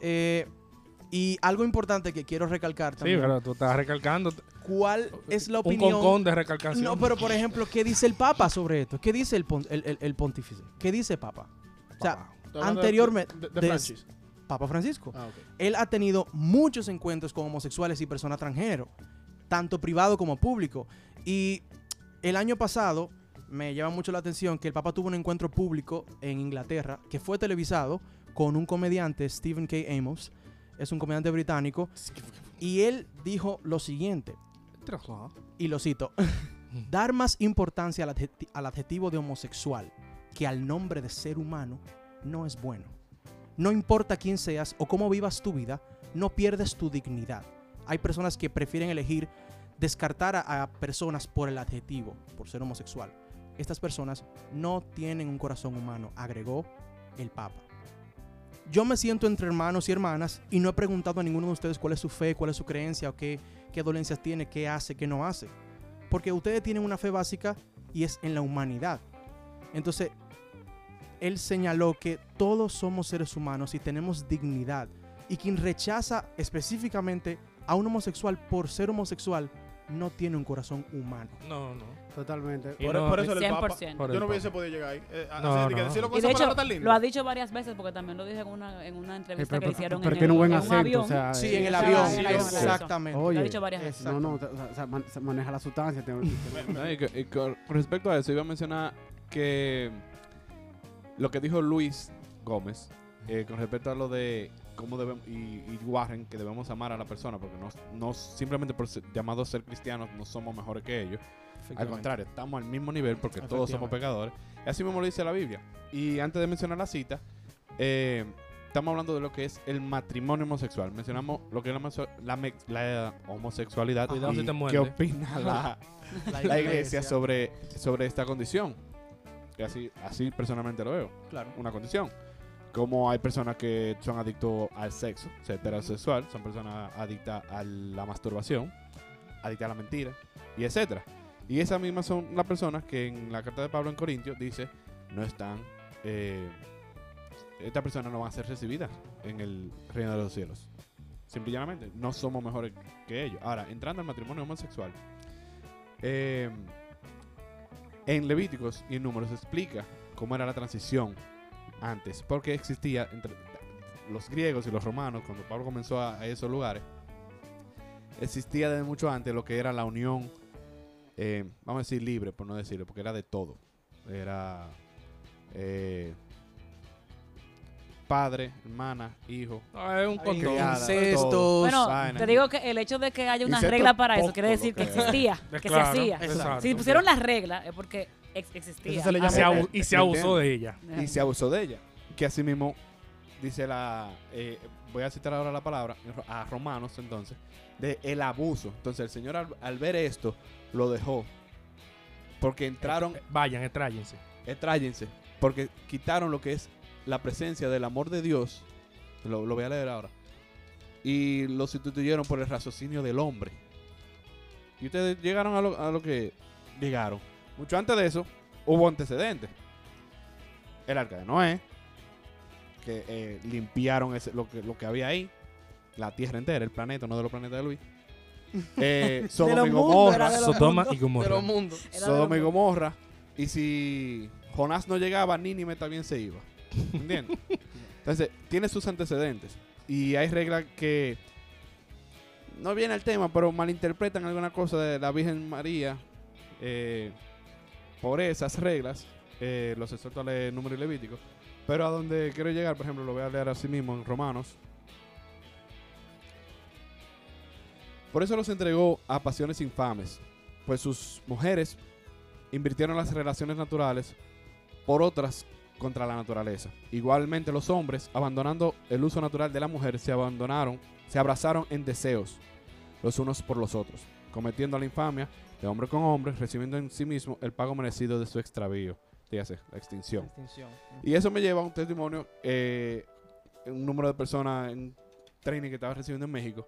Speaker 7: Eh, y algo importante que quiero recalcar
Speaker 4: Sí,
Speaker 7: también.
Speaker 4: pero tú estás recalcando
Speaker 7: ¿Cuál es la
Speaker 4: un
Speaker 7: opinión?
Speaker 4: concón de recalcación.
Speaker 7: No, pero por ejemplo, ¿qué dice el Papa sobre esto? ¿Qué dice el, pon- el, el- el pontífice? ¿Qué dice el Papa? O sea, anteriormente,
Speaker 3: De, de
Speaker 7: de-
Speaker 3: Francis.
Speaker 7: Papa Francisco.
Speaker 3: Ah.
Speaker 7: Él ha tenido muchos encuentros con homosexuales y personas transgénero, tanto privado como público. Y el año pasado me llama mucho la atención que el Papa tuvo un encuentro público en Inglaterra que fue televisado con un comediante, Stephen K. Amos. Es un comediante británico. Y él dijo lo siguiente, y lo cito, dar más importancia al, adjeti- al adjetivo de homosexual que al nombre de ser humano no es bueno. No importa quién seas o cómo vivas tu vida, no pierdes tu dignidad. Hay personas que prefieren elegir descartar a, a personas por el adjetivo, por ser homosexual. Estas personas no tienen un corazón humano, agregó el Papa. Yo me siento entre hermanos y hermanas y no he preguntado a ninguno de ustedes cuál es su fe, cuál es su creencia o qué, qué dolencias tiene, qué hace, qué no hace. Porque ustedes tienen una fe básica y es en la humanidad. Entonces, él señaló que todos somos seres humanos y tenemos dignidad. Y quien rechaza específicamente a un homosexual por ser homosexual no tiene un corazón humano.
Speaker 4: No, no.
Speaker 6: Totalmente.
Speaker 4: Y
Speaker 3: Por,
Speaker 4: no,
Speaker 3: por eso el
Speaker 5: 100%.
Speaker 3: Papa.
Speaker 4: Por
Speaker 3: Yo no hubiese podido llegar ahí. Eh,
Speaker 4: No,
Speaker 3: así de que
Speaker 4: no.
Speaker 3: decirlo con
Speaker 5: Y de
Speaker 3: esa palabra
Speaker 5: hecho,
Speaker 3: tan linda.
Speaker 5: lo ha dicho varias veces porque también lo dijo en una, en una
Speaker 6: Eh,
Speaker 5: entrevista
Speaker 6: pero-
Speaker 5: que le hicieron
Speaker 6: pero
Speaker 5: en,
Speaker 6: tiene un
Speaker 5: el-
Speaker 6: buen
Speaker 5: en un
Speaker 6: acento,
Speaker 5: avión.
Speaker 6: o sea,
Speaker 7: Sí,
Speaker 6: eh,
Speaker 7: en el avión.
Speaker 5: sí, sí, sí.
Speaker 7: Exactamente.
Speaker 5: Lo ha
Speaker 6: Oye,
Speaker 5: dicho varias veces.
Speaker 6: no, no, o sea, o sea, man- se maneja la sustancia.
Speaker 8: y que- y con con respecto a eso, iba a mencionar que lo que dijo Luis Gómez eh, con respecto a lo de cómo debemos, y, y Warren, que debemos amar a la persona, porque no, no simplemente por ser, llamados a ser cristianos no somos mejores que ellos. Al contrario, estamos al mismo nivel porque todos somos pecadores. Y así mismo lo dice la Biblia. Y antes de mencionar la cita, eh, estamos hablando de lo que es el matrimonio homosexual. Mencionamos lo que es la, homosexualidad.
Speaker 4: Cuidado
Speaker 8: y
Speaker 4: si te
Speaker 8: ¿Qué opina la, la iglesia sobre, sobre esta condición? Que así, así personalmente lo veo.
Speaker 7: Claro.
Speaker 8: Una condición. Como hay personas que son adictos al sexo, o sea, heterosexual, son personas adictas a la masturbación, adictas a la mentira, y etcétera. Y esas mismas son las personas que en la carta de Pablo en Corintios dice no están, eh, estas personas no van a ser recibidas en el reino de los cielos. Simple y llanamente, no somos mejores que ellos. Ahora, entrando al matrimonio homosexual, eh, en Levíticos y en Números explica cómo era la transición antes, porque existía entre los griegos y los romanos, cuando Pablo comenzó a, a esos lugares, existía desde mucho antes lo que era la unión, eh, vamos a decir libre, por no decirlo, porque era de todo. Era eh, padre, hermana, hijo.
Speaker 4: Es un
Speaker 8: todo,
Speaker 5: Bueno,
Speaker 8: vaina.
Speaker 5: te digo que el hecho de que haya una
Speaker 8: Incesto
Speaker 5: regla para eso quiere decir que
Speaker 8: que-
Speaker 5: existía, que
Speaker 4: Claro,
Speaker 5: se hacía.
Speaker 4: exacto.
Speaker 5: Si pusieron las reglas es porque ex- existía.
Speaker 3: Eso se le
Speaker 4: Y
Speaker 3: llama-
Speaker 4: se,
Speaker 5: Ah,
Speaker 4: y se abusó de ella.
Speaker 8: y se abusó de ella. Que así mismo dice la. eh, voy a citar ahora la palabra a Romanos entonces. De el abuso. Entonces el Señor al, al ver esto lo dejó. Porque entraron.
Speaker 4: Eh, Vayan, estráyense.
Speaker 8: Estráyense. Porque quitaron lo que es la presencia del amor de Dios. Lo, lo voy a leer ahora. y lo sustituyeron por el raciocinio del hombre. Y ustedes llegaron a lo, a lo que llegaron. Mucho antes de eso, hubo antecedentes. El arca de Noé, que eh, limpiaron ese- lo, que, lo que había ahí. La tierra entera, el planeta, no de los planetas de Luis. Eh, Sodoma y Gomorra.
Speaker 4: Sodoma y Gomorra.
Speaker 7: De los mundos.
Speaker 5: Era de
Speaker 8: Sodoma y Gomorra. Y si Jonás no llegaba, Nínive también se iba. ¿Entiendes? Entonces, tiene sus antecedentes. Y hay reglas que no viene al tema, pero malinterpretan alguna cosa de la Virgen María. eh, por esas reglas, eh, los exhorto a leer número y levítico. Pero a donde quiero llegar, por ejemplo, lo voy a leer así mismo en Romanos. Por eso los entregó a pasiones infames, pues sus mujeres invirtieron las relaciones naturales por otras contra la naturaleza. Igualmente los hombres, abandonando el uso natural de la mujer, se abandonaron, se abrazaron en deseos los unos por los otros, cometiendo la infamia de hombre con hombre, recibiendo en sí mismo el pago merecido de su extravío, dígase, la extinción.
Speaker 7: Extinción.
Speaker 8: Y eso me lleva a un testimonio, eh, un número de personas en training que estaba recibiendo en México,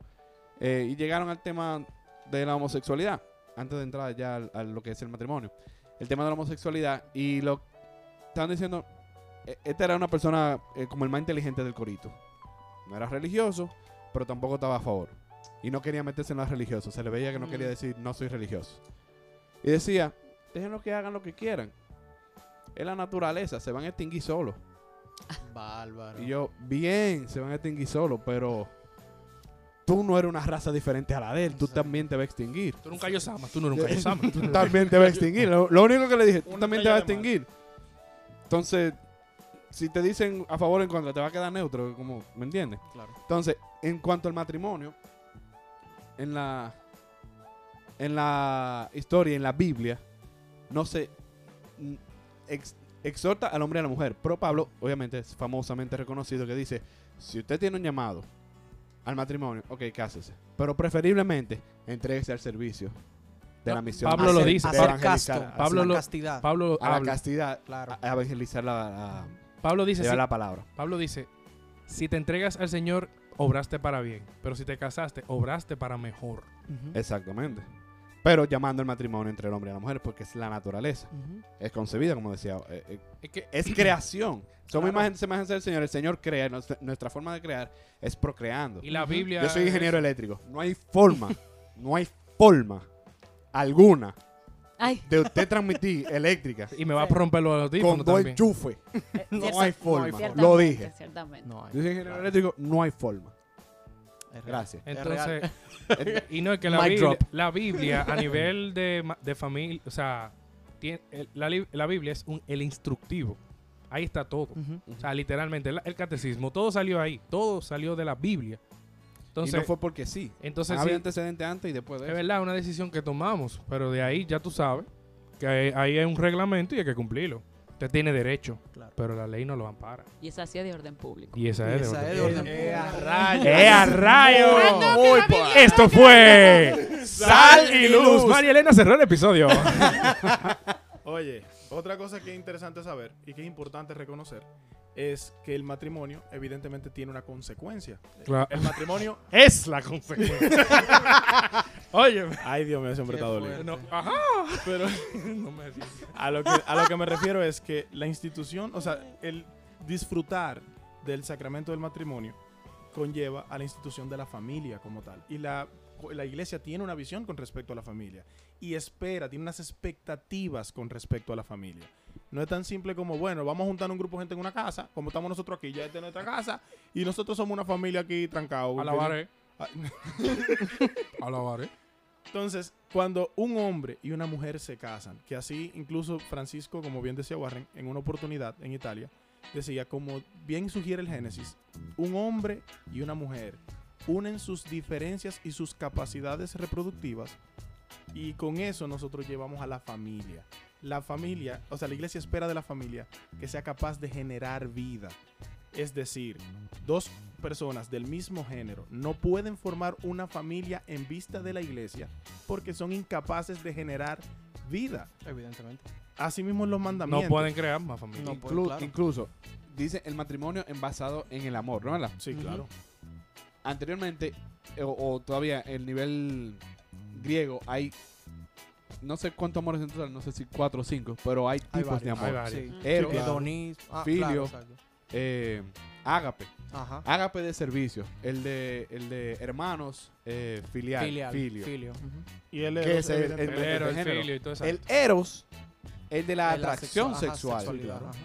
Speaker 8: eh, y llegaron al tema de la homosexualidad, antes de entrar ya al- a lo que es el matrimonio. El tema de la homosexualidad, y lo estaban diciendo, eh, esta era una persona eh, como el más inteligente del corito. No era religioso, pero tampoco estaba a favor. Y no quería meterse en lo religioso. Se le veía que no
Speaker 5: Mm.
Speaker 8: quería decir, no soy religioso. Y decía, déjenlo que hagan lo que quieran. Es la naturaleza, se van a extinguir solos.
Speaker 7: Bárbaro.
Speaker 8: Y yo, bien, se van a extinguir solos, pero tú no eres una raza diferente a la de él, tú también te vas a extinguir.
Speaker 4: Tú nunca Yosama, tú no nunca Yosama.
Speaker 8: Tú también te vas a extinguir. Lo, lo único que le dije, tú
Speaker 3: Una
Speaker 8: también te vas a
Speaker 3: de
Speaker 8: extinguir. Entonces, si te dicen a favor o en contra, te va a quedar neutro, como, ¿me entiendes?
Speaker 7: Claro.
Speaker 8: Entonces, en cuanto al matrimonio, en la en la historia, en la Biblia, no se ex- exhorta al hombre y a la mujer. Pero Pablo, obviamente, es famosamente reconocido que dice, si usted tiene un llamado al matrimonio, ok, cásese. Pero preferiblemente, entréguese al servicio de
Speaker 4: No,
Speaker 8: la misión.
Speaker 4: Pablo lo dice.
Speaker 7: Hacer casto.
Speaker 4: Pablo
Speaker 7: la
Speaker 4: lo-
Speaker 7: castidad.
Speaker 4: Pablo
Speaker 8: a la
Speaker 4: habla-
Speaker 8: castidad,
Speaker 7: Claro.
Speaker 8: a, evangelizar la, la-
Speaker 4: Pablo dice, sí,
Speaker 8: la palabra.
Speaker 4: Pablo dice, si te entregas al Señor, obraste para bien, pero si te casaste, obraste para mejor.
Speaker 8: Exactamente. Pero llamando el matrimonio entre el hombre y la mujer, porque es la naturaleza. Es concebida, como decía. eh, eh,
Speaker 4: Es que
Speaker 8: es creación. Somos
Speaker 4: Claro.
Speaker 8: imagen, semejanza del Señor. El Señor crea. Nuestra, nuestra forma de crear es procreando.
Speaker 4: y la Biblia
Speaker 8: Yo soy
Speaker 4: es-
Speaker 8: ingeniero eléctrico. No hay forma, no hay forma alguna
Speaker 5: Ay,
Speaker 8: de usted transmitir eléctrica
Speaker 4: y me va a romper los audífonos
Speaker 8: con dos enchufes. No hay forma. Lo dije.
Speaker 5: Ciertamente.
Speaker 7: No hay.
Speaker 8: Yo soy ingeniero eléctrico, no hay forma. Gracias.
Speaker 4: Entonces, y no es que la Biblia,
Speaker 7: drop.
Speaker 4: la Biblia a nivel de, de familia, o sea, tiene- el- la, la Biblia es un, el instructivo. Ahí está todo. O sea, literalmente, el, el catecismo, todo salió ahí. Todo salió de la Biblia. Entonces,
Speaker 8: y no fue porque sí.
Speaker 4: entonces
Speaker 8: Había
Speaker 4: sí,
Speaker 8: antecedentes antes y después de
Speaker 4: es
Speaker 8: eso.
Speaker 4: verdad, una decisión que tomamos. Pero de ahí ya tú sabes que ahí, ahí hay un reglamento y hay que cumplirlo. Usted tiene derecho,
Speaker 7: Claro.
Speaker 4: pero la ley no lo ampara.
Speaker 5: Y esa sí es de orden público.
Speaker 4: Y esa
Speaker 7: Y
Speaker 4: es de
Speaker 7: esa
Speaker 4: orden
Speaker 7: es de
Speaker 4: público.
Speaker 7: orden
Speaker 3: Eh, a
Speaker 7: público.
Speaker 3: rayos.
Speaker 4: ¡Eh, a rayo!
Speaker 8: Muy pa-
Speaker 4: Esto fue Sal y Luz. María Elena cerró el episodio.
Speaker 3: Oye, otra cosa que es interesante saber y que es importante reconocer es que el matrimonio evidentemente tiene una consecuencia.
Speaker 4: Claro.
Speaker 3: El matrimonio...
Speaker 4: es la consecuencia. Oye,
Speaker 3: Ay, Dios mío, ese hombre está dolido.
Speaker 4: no, ajá.
Speaker 3: Pero
Speaker 4: No me
Speaker 3: a lo, que, a lo que me refiero es que la institución, o sea, el disfrutar del sacramento del matrimonio conlleva a la institución de la familia como tal. Y la, la iglesia tiene una visión con respecto a la familia. Y espera, tiene unas expectativas con respecto a la familia. No es tan simple como, bueno, vamos a juntar un grupo de gente en una casa, como estamos nosotros aquí, ya esta es nuestra casa, y nosotros somos una familia aquí trancados.
Speaker 4: Alabaré.
Speaker 3: Ah,
Speaker 4: Alabaré.
Speaker 3: Entonces, cuando un hombre y una mujer se casan, que así incluso Francisco, como bien decía Warren, en una oportunidad en Italia, decía, como bien sugiere el Génesis, un hombre y una mujer unen sus diferencias y sus capacidades reproductivas y con eso nosotros llevamos a la familia. La familia, o sea, la iglesia espera de la familia que sea capaz de generar vida. Es decir, dos personas del mismo género no pueden formar una familia en vista de la iglesia porque son incapaces de generar vida.
Speaker 7: Evidentemente.
Speaker 3: Asimismo los mandamientos.
Speaker 4: No pueden crear más familia.
Speaker 7: No.
Speaker 8: Inclu-
Speaker 7: claro.
Speaker 8: Incluso, dice el matrimonio en basado en el amor, ¿no? ¿Verdad?
Speaker 3: Sí, claro.
Speaker 8: anteriormente, o, o todavía el nivel griego, hay no sé cuántos amores en total, no sé si cuatro o cinco, pero hay
Speaker 7: Hay
Speaker 8: tipos de amor.
Speaker 7: Sí.
Speaker 8: Eros,
Speaker 5: Sí.
Speaker 7: Ah,
Speaker 8: Filio.
Speaker 7: claro,
Speaker 8: eh, ágape.
Speaker 7: Ajá.
Speaker 8: Ágape de servicio. El de, el de hermanos, eh, filial,
Speaker 7: Filial.
Speaker 8: filio.
Speaker 7: Filio.
Speaker 3: Y él
Speaker 8: ¿Qué
Speaker 3: es
Speaker 8: es el-
Speaker 4: El
Speaker 8: el-
Speaker 4: Ero, el
Speaker 8: género.
Speaker 4: filio y todo eso.
Speaker 8: El eros, el de la
Speaker 7: El
Speaker 8: atracción
Speaker 7: ajá,
Speaker 8: sexual. Claro.
Speaker 7: ajá.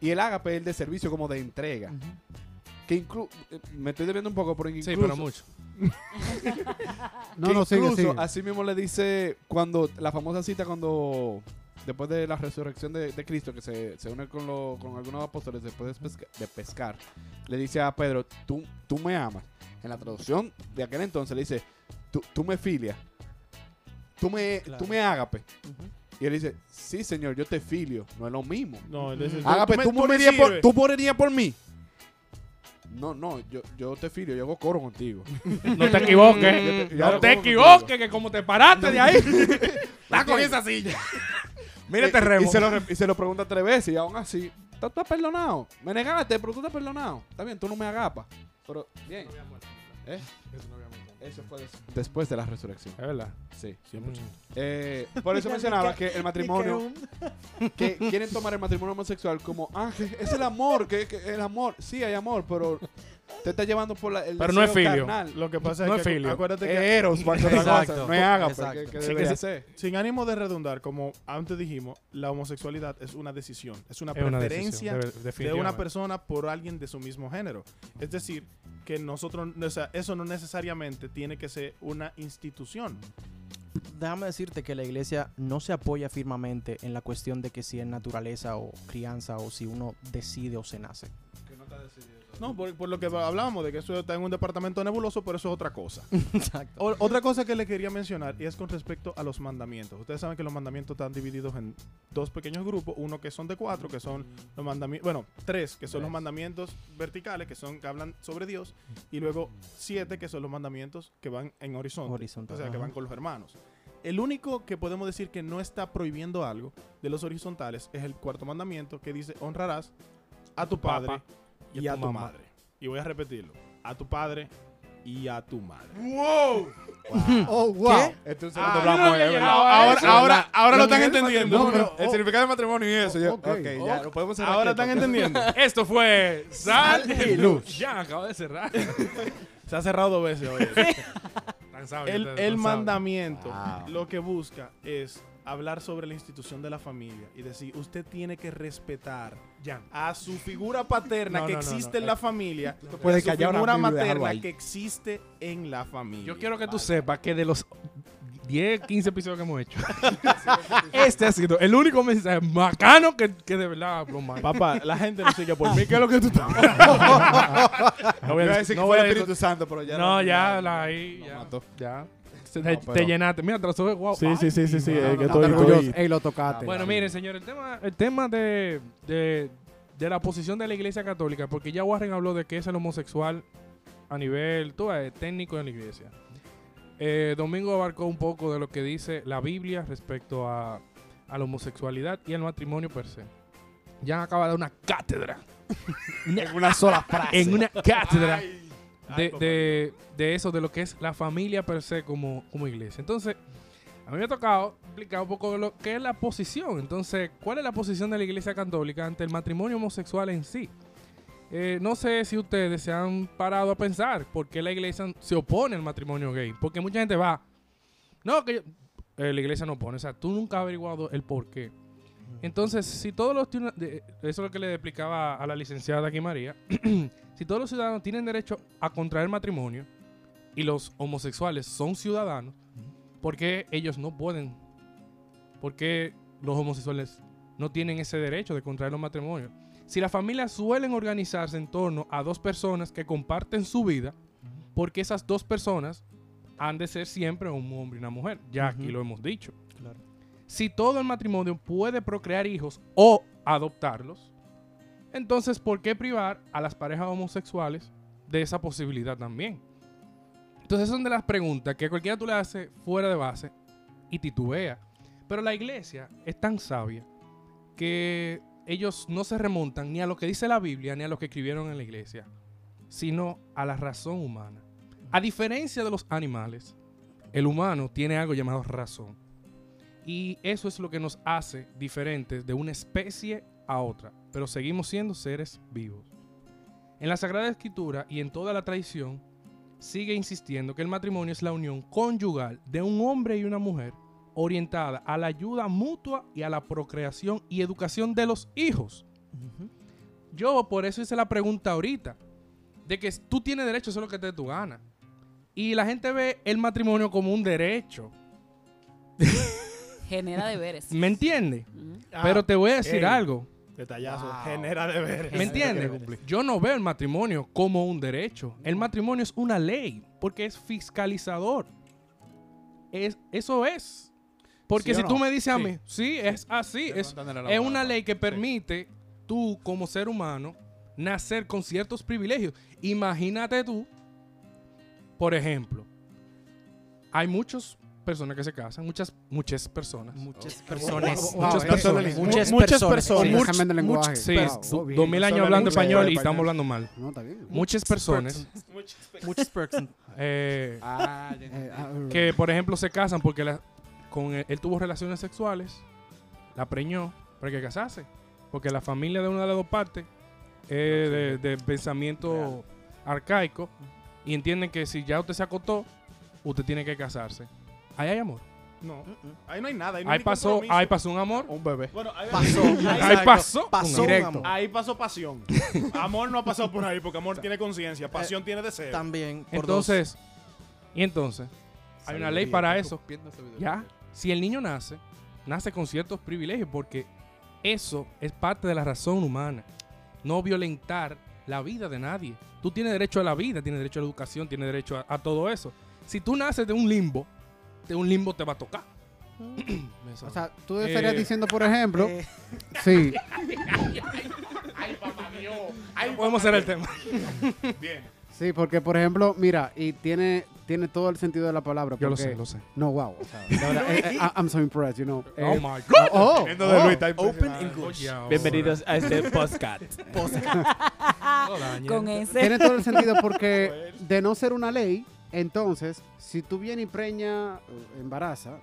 Speaker 8: Y el ágape, el de servicio como de entrega. Que inclu eh, me estoy debiendo un poco, pero incluso,
Speaker 4: Sí, pero mucho.
Speaker 6: No,
Speaker 8: que
Speaker 6: no, sigue,
Speaker 8: incluso
Speaker 6: sigue.
Speaker 8: así mismo le dice cuando la famosa cita cuando después de la resurrección de, de Cristo que se, se une con, lo- con algunos apóstoles después de, pesca- de pescar le dice a Pedro tú, tú me amas en la traducción de aquel entonces le dice tú, tú me filias. Tú me,
Speaker 7: Claro.
Speaker 8: tú me ágape y él dice sí señor yo te filio. No es lo mismo
Speaker 3: No, él dice,
Speaker 8: ágape
Speaker 3: me-
Speaker 8: tú,
Speaker 3: me
Speaker 8: morirías por, tú morirías por mí no, no, yo, yo te filio, yo hago coro contigo.
Speaker 4: No te equivoques.
Speaker 8: Yo te- yo hago
Speaker 4: no te
Speaker 8: coro
Speaker 4: equivoques, que como te paraste de ahí, estás con esa silla. Mira este
Speaker 8: Y- y,
Speaker 4: remo.
Speaker 8: se lo, re- y se lo pregunta tres veces y aún así, ¿tú estás perdonado? Me negaste, pero tú estás perdonado. Está bien, tú no me agapas. Pero, bien. ¿Eh? Eso fue des- después de la resurrección.
Speaker 4: Es verdad.
Speaker 8: Sí.
Speaker 3: 100%.
Speaker 8: Eh, por eso mencionaba que el matrimonio, que quieren tomar el matrimonio homosexual como, ah, es el amor, que, que el amor. Sí, hay amor, pero te está llevando por la, el
Speaker 4: Pero no es filio.
Speaker 8: carnal.
Speaker 3: Lo que pasa
Speaker 4: No
Speaker 3: es
Speaker 4: es
Speaker 3: que
Speaker 4: filio.
Speaker 3: acuérdate que
Speaker 8: Es eros, otra cosa. No es ágape,
Speaker 7: Exacto.
Speaker 8: que, que
Speaker 7: Sí,
Speaker 3: que sin ánimo de redundar, como antes dijimos, la homosexualidad es una decisión, es una
Speaker 4: Es una
Speaker 3: preferencia
Speaker 4: decisión, de-
Speaker 3: de una persona por alguien de su mismo género. Es decir, que nosotros, o sea, eso no necesariamente tiene que ser una institución.
Speaker 7: Déjame decirte que la iglesia no se apoya firmemente en la cuestión de que si es naturaleza o crianza o si uno decide o se nace.
Speaker 3: No, por, por lo que hablábamos de que eso está en un departamento nebuloso, pero eso es otra cosa.
Speaker 7: Exacto.
Speaker 3: O- otra cosa que le quería mencionar y es con respecto a los mandamientos. Ustedes saben que los mandamientos están divididos en dos pequeños grupos, uno que son de cuatro, que son los mandamientos, bueno, tres, que son los mandamientos verticales, que son que hablan sobre Dios, y luego siete, que son los mandamientos que van en horizonte,
Speaker 7: Horizontal,
Speaker 3: o sea, que van con los hermanos. El único que podemos decir que no está prohibiendo algo de los horizontales es el cuarto mandamiento que dice honrarás a tu padre y a tu madre. Y voy a repetirlo, a tu padre y a tu madre.
Speaker 6: Oh, wow.
Speaker 8: Este es un
Speaker 3: Ah, no Ahora- ahora- ahora lo están entendiendo.
Speaker 8: matrimonio,
Speaker 3: No, pero-
Speaker 8: el significado de matrimonio y eso.
Speaker 6: ok,
Speaker 8: ok, ya, lo podemos cerrar
Speaker 3: Ahora
Speaker 8: aquí,
Speaker 3: están entendiendo.
Speaker 4: Esto fue Sal y Luz. Ya, acabo de cerrar.
Speaker 3: Se ha cerrado dos veces hoy. El, el mandamiento
Speaker 8: Wow.
Speaker 3: lo que busca es hablar sobre la institución de la familia y decir, usted tiene que respetar
Speaker 4: Ya.
Speaker 3: a su figura paterna
Speaker 4: No,
Speaker 3: que
Speaker 4: no,
Speaker 3: existe
Speaker 4: no.
Speaker 3: en la familia,
Speaker 8: puedes
Speaker 3: y a su figura materna que existe en la familia.
Speaker 4: Yo quiero que tú sepas que de los 10, 15 episodios que hemos hecho, este ha sido el único mensaje bacano que, que de verdad.
Speaker 3: Papá, la gente no sigue por mí. ¿Qué es lo que tú estás
Speaker 4: No voy a decir,
Speaker 8: que
Speaker 4: no
Speaker 8: fue el Espíritu Santo, pero ya.
Speaker 4: No, ya, la ahí, ya.
Speaker 8: mató.
Speaker 4: Ya. Se-
Speaker 8: No,
Speaker 4: te,
Speaker 8: pero-
Speaker 4: te llenaste. Mira, te lo sube, wow.
Speaker 3: Sí, sí, sí, sí, sí. Eh, que estoy-
Speaker 6: Orgulloso. Ey, lo tocaste.
Speaker 4: Bueno, miren, señor, el tema, el tema de, de, de la posición de la Iglesia Católica, porque ya Warren habló de que es el homosexual a nivel tú ves, técnico en la Iglesia. Eh, Domingo abarcó un poco de lo que dice la Biblia respecto a, a la homosexualidad y el matrimonio per se. Ya acaba de dar una cátedra.
Speaker 8: En una sola frase.
Speaker 4: en una cátedra
Speaker 3: Ay,
Speaker 4: de, de, de eso, de lo que es la familia per se como, como iglesia. Entonces, a mí me ha tocado explicar un poco de lo que es la posición. Entonces, ¿cuál es la posición de la iglesia católica ante el matrimonio homosexual en sí? Eh, no sé si ustedes se han parado a pensar por qué la iglesia se opone al matrimonio gay. Porque mucha gente va, no, que yo- eh, la iglesia no opone. O sea, tú nunca has averiguado el por qué. Entonces, si todos los eso es lo que le explicaba a la licenciada aquí María, si todos los ciudadanos tienen derecho a contraer matrimonio y los homosexuales son ciudadanos, ¿por qué ellos no pueden? ¿Por qué los homosexuales no tienen ese derecho de contraer los matrimonios? Si las familias suelen organizarse en torno a dos personas que comparten su vida, porque esas dos personas han de ser siempre un hombre y una mujer. Ya aquí lo hemos dicho.
Speaker 7: Claro.
Speaker 4: Si todo el matrimonio puede procrear hijos o adoptarlos, entonces ¿por qué privar a las parejas homosexuales de esa posibilidad también? Entonces son de las preguntas que cualquiera tú le haces fuera de base y titubea. Pero la iglesia es tan sabia que ellos no se remontan ni a lo que dice la Biblia ni a lo que escribieron en la iglesia, sino a la razón humana. A diferencia de los animales, el humano tiene algo llamado razón. Y eso es lo que nos hace diferentes de una especie a otra, pero seguimos siendo seres vivos. En la Sagrada Escritura y en toda la tradición sigue insistiendo que el matrimonio es la unión conyugal de un hombre y una mujer orientada a la ayuda mutua y a la procreación y educación de los hijos. Yo por eso hice la pregunta ahorita, de que tú tienes derecho a hacer lo que te dé tu gana. Y la gente ve el matrimonio como un derecho.
Speaker 5: Genera deberes.
Speaker 4: ¿Me entiendes?
Speaker 3: Ah,
Speaker 4: Pero te voy a decir
Speaker 3: ey,
Speaker 4: algo.
Speaker 3: Detallazo.
Speaker 6: Wow.
Speaker 3: Genera deberes.
Speaker 4: ¿Me entiendes? Yo no veo el matrimonio como un derecho. El matrimonio es una ley porque es fiscalizador. Es, eso es. Porque
Speaker 3: ¿Sí o
Speaker 4: si tú
Speaker 3: no?
Speaker 4: me dices a mí, sí, es así. Es, es una ley que permite tú, como ser humano, nacer con ciertos privilegios. Imagínate tú, por ejemplo, hay muchas personas que se casan, muchas, muchas personas.
Speaker 7: Muchas personas. muchas
Speaker 6: eh,
Speaker 7: personas.
Speaker 6: eh,
Speaker 7: Muchas
Speaker 3: muchas
Speaker 7: personas.
Speaker 3: personas.
Speaker 6: Sí,
Speaker 3: much-
Speaker 6: déjame el lenguaje.
Speaker 4: Sí,
Speaker 6: Wow,
Speaker 4: du-
Speaker 6: bien.
Speaker 4: dos mil años
Speaker 3: Solo
Speaker 4: hablando español y
Speaker 3: español.
Speaker 4: estamos hablando mal.
Speaker 6: No, está bien.
Speaker 4: Muchas personas
Speaker 7: Muchas personas.
Speaker 4: eh,
Speaker 8: Ah,
Speaker 6: Eh, ah,
Speaker 4: que, por ejemplo, se casan porque la- con él, él tuvo relaciones sexuales, la preñó, hay que casarse. Porque la familia de una de las dos partes es de, de pensamiento arcaico y entienden que si ya usted se acostó, usted tiene que casarse. Ahí hay amor.
Speaker 3: No, ahí no hay nada. Ahí, no
Speaker 4: Ahí
Speaker 3: hay
Speaker 4: pasó,
Speaker 3: compromiso.
Speaker 4: ahí pasó un amor.
Speaker 8: Un bebé.
Speaker 3: Bueno, ahí,
Speaker 7: Pasó.
Speaker 3: ahí-
Speaker 7: Exacto.
Speaker 4: pasó. un
Speaker 7: Pasó.
Speaker 4: amor.
Speaker 6: Directo.
Speaker 7: amor.
Speaker 3: Ahí pasó pasión. Amor no ha pasado por ahí porque amor tiene conciencia. Pasión tiene deseo.
Speaker 7: También. por
Speaker 4: Entonces, y entonces, hay una ley para eso. Ya, si el niño nace, nace con ciertos privilegios porque eso es parte de la razón humana. No violentar la vida de nadie. Tú tienes derecho a la vida, tienes derecho a la educación, tienes derecho a, a todo eso. Si tú naces de un limbo, de un limbo te va a tocar. Eso.
Speaker 6: O sea, tú estarías
Speaker 4: Eh,
Speaker 6: diciendo, por ejemplo,
Speaker 7: Eh,
Speaker 6: sí,
Speaker 4: podemos hacer el tema.
Speaker 3: Bien.
Speaker 6: sí, porque por ejemplo, mira, y tiene, tiene todo el sentido de la palabra.
Speaker 4: Yo lo sé, lo sé.
Speaker 6: No, wow. O sea, de verdad, eh, I- I'm so impressed, you know.
Speaker 4: Oh
Speaker 6: Eh,
Speaker 4: my God.
Speaker 6: oh,
Speaker 8: de
Speaker 6: oh.
Speaker 8: Luis, está
Speaker 7: Open. English.
Speaker 4: Ahora.
Speaker 9: Bienvenidos a este podcast.
Speaker 4: Dañe.
Speaker 5: Con ese.
Speaker 6: Tiene todo el sentido porque de no ser una ley, entonces, si tú vienes y preña, eh, embaraza,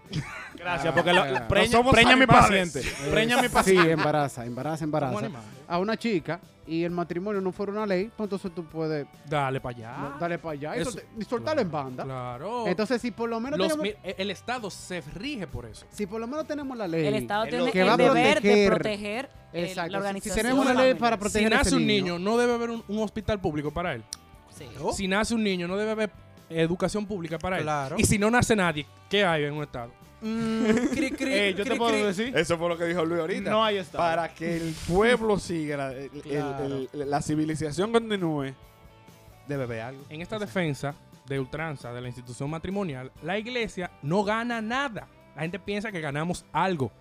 Speaker 3: Gracias, porque lo-
Speaker 6: Ah.
Speaker 3: preña,
Speaker 8: No somos
Speaker 3: preña a mi paciente.
Speaker 6: eh,
Speaker 3: Preña mi
Speaker 6: sí,
Speaker 3: paciente.
Speaker 6: embaraza, embaraza, embaraza,
Speaker 4: animales.
Speaker 6: a una chica y el matrimonio no fuera una ley, pues entonces tú puedes
Speaker 4: Dale para allá.
Speaker 6: no, darle para allá y,
Speaker 4: Eso-
Speaker 6: solte- y soltarlo en banda.
Speaker 4: Claro.
Speaker 6: Entonces, si por lo menos
Speaker 4: Los
Speaker 6: tenemos,
Speaker 4: el Estado se rige por eso.
Speaker 6: si por lo menos tenemos la ley,
Speaker 5: El Estado
Speaker 3: en
Speaker 5: tiene
Speaker 6: que
Speaker 5: el
Speaker 6: va
Speaker 5: deber de
Speaker 6: proteger-
Speaker 5: proteger eh,
Speaker 6: Exacto.
Speaker 5: la organización.
Speaker 6: si tenemos
Speaker 5: la
Speaker 6: ley para proteger
Speaker 4: Si
Speaker 6: a
Speaker 4: nace
Speaker 6: ese
Speaker 4: un
Speaker 6: niño.
Speaker 4: niño, no debe haber un, un hospital público para él.
Speaker 5: Sí.
Speaker 4: Si nace un niño, no debe haber educación pública para él.
Speaker 7: Claro.
Speaker 4: Y si no nace nadie, ¿qué hay en un Estado?
Speaker 7: mm, cri, cri,
Speaker 3: Eh, yo
Speaker 7: cri,
Speaker 3: te puedo
Speaker 7: cri.
Speaker 3: decir.
Speaker 8: Eso fue lo que dijo Luis ahorita.
Speaker 3: No hay estado.
Speaker 8: Para que el pueblo siga, la, el- el-
Speaker 7: Claro.
Speaker 8: el- la civilización continúe, debe haber algo.
Speaker 4: En esta defensa de ultranza de la institución matrimonial, la iglesia no gana nada. La gente piensa que ganamos algo.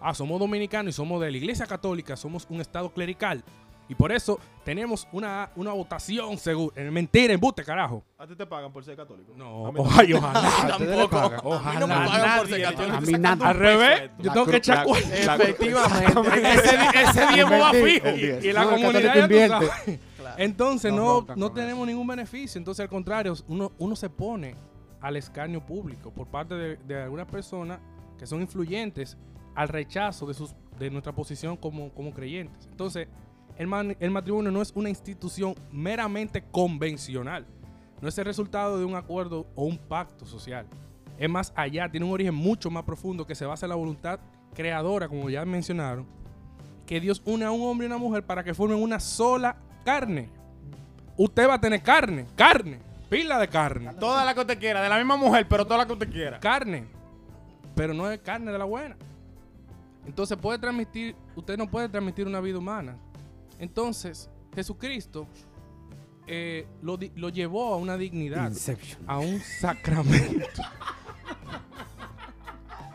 Speaker 4: Ah, somos dominicanos y somos de la iglesia católica, somos un estado clerical. Y por eso tenemos una, una votación segura. Eh, Mentira, embuste, carajo.
Speaker 3: ¿A ti te pagan por ser católico?
Speaker 4: No,
Speaker 3: A mí
Speaker 4: ojalá, ojalá.
Speaker 7: A ustedes le pagan.
Speaker 4: Ojalá.
Speaker 3: no me pagan por ser católico.
Speaker 6: A mí nada.
Speaker 4: Al revés, yo tengo que echar cuenta.
Speaker 6: Efectivamente.
Speaker 3: Ese, ese me va fijo.
Speaker 4: Y la
Speaker 6: No,
Speaker 4: comunidad ya tú. Entonces
Speaker 6: No
Speaker 4: no, tenemos ningún beneficio. Entonces al contrario, uno, uno se pone al escarnio público por parte de, de algunas personas que son influyentes al rechazo de, sus, de nuestra posición como, como creyentes. Entonces el, man- el matrimonio no es una institución meramente convencional. No es el resultado de un acuerdo o un pacto social. Es más allá, tiene un origen mucho más profundo que se basa en la voluntad creadora, como ya mencionaron, que Dios une a un hombre y una mujer para que formen una sola carne. Usted va a tener carne, carne, pila de carne,
Speaker 3: Toda la que usted quiera, de la misma mujer, pero toda la que usted quiera.
Speaker 4: carne, pero no es carne de la buena. Entonces puede transmitir, usted no puede transmitir una vida humana. Entonces Jesucristo eh, lo, lo llevó a una dignidad,
Speaker 6: Inception.
Speaker 4: a un sacramento.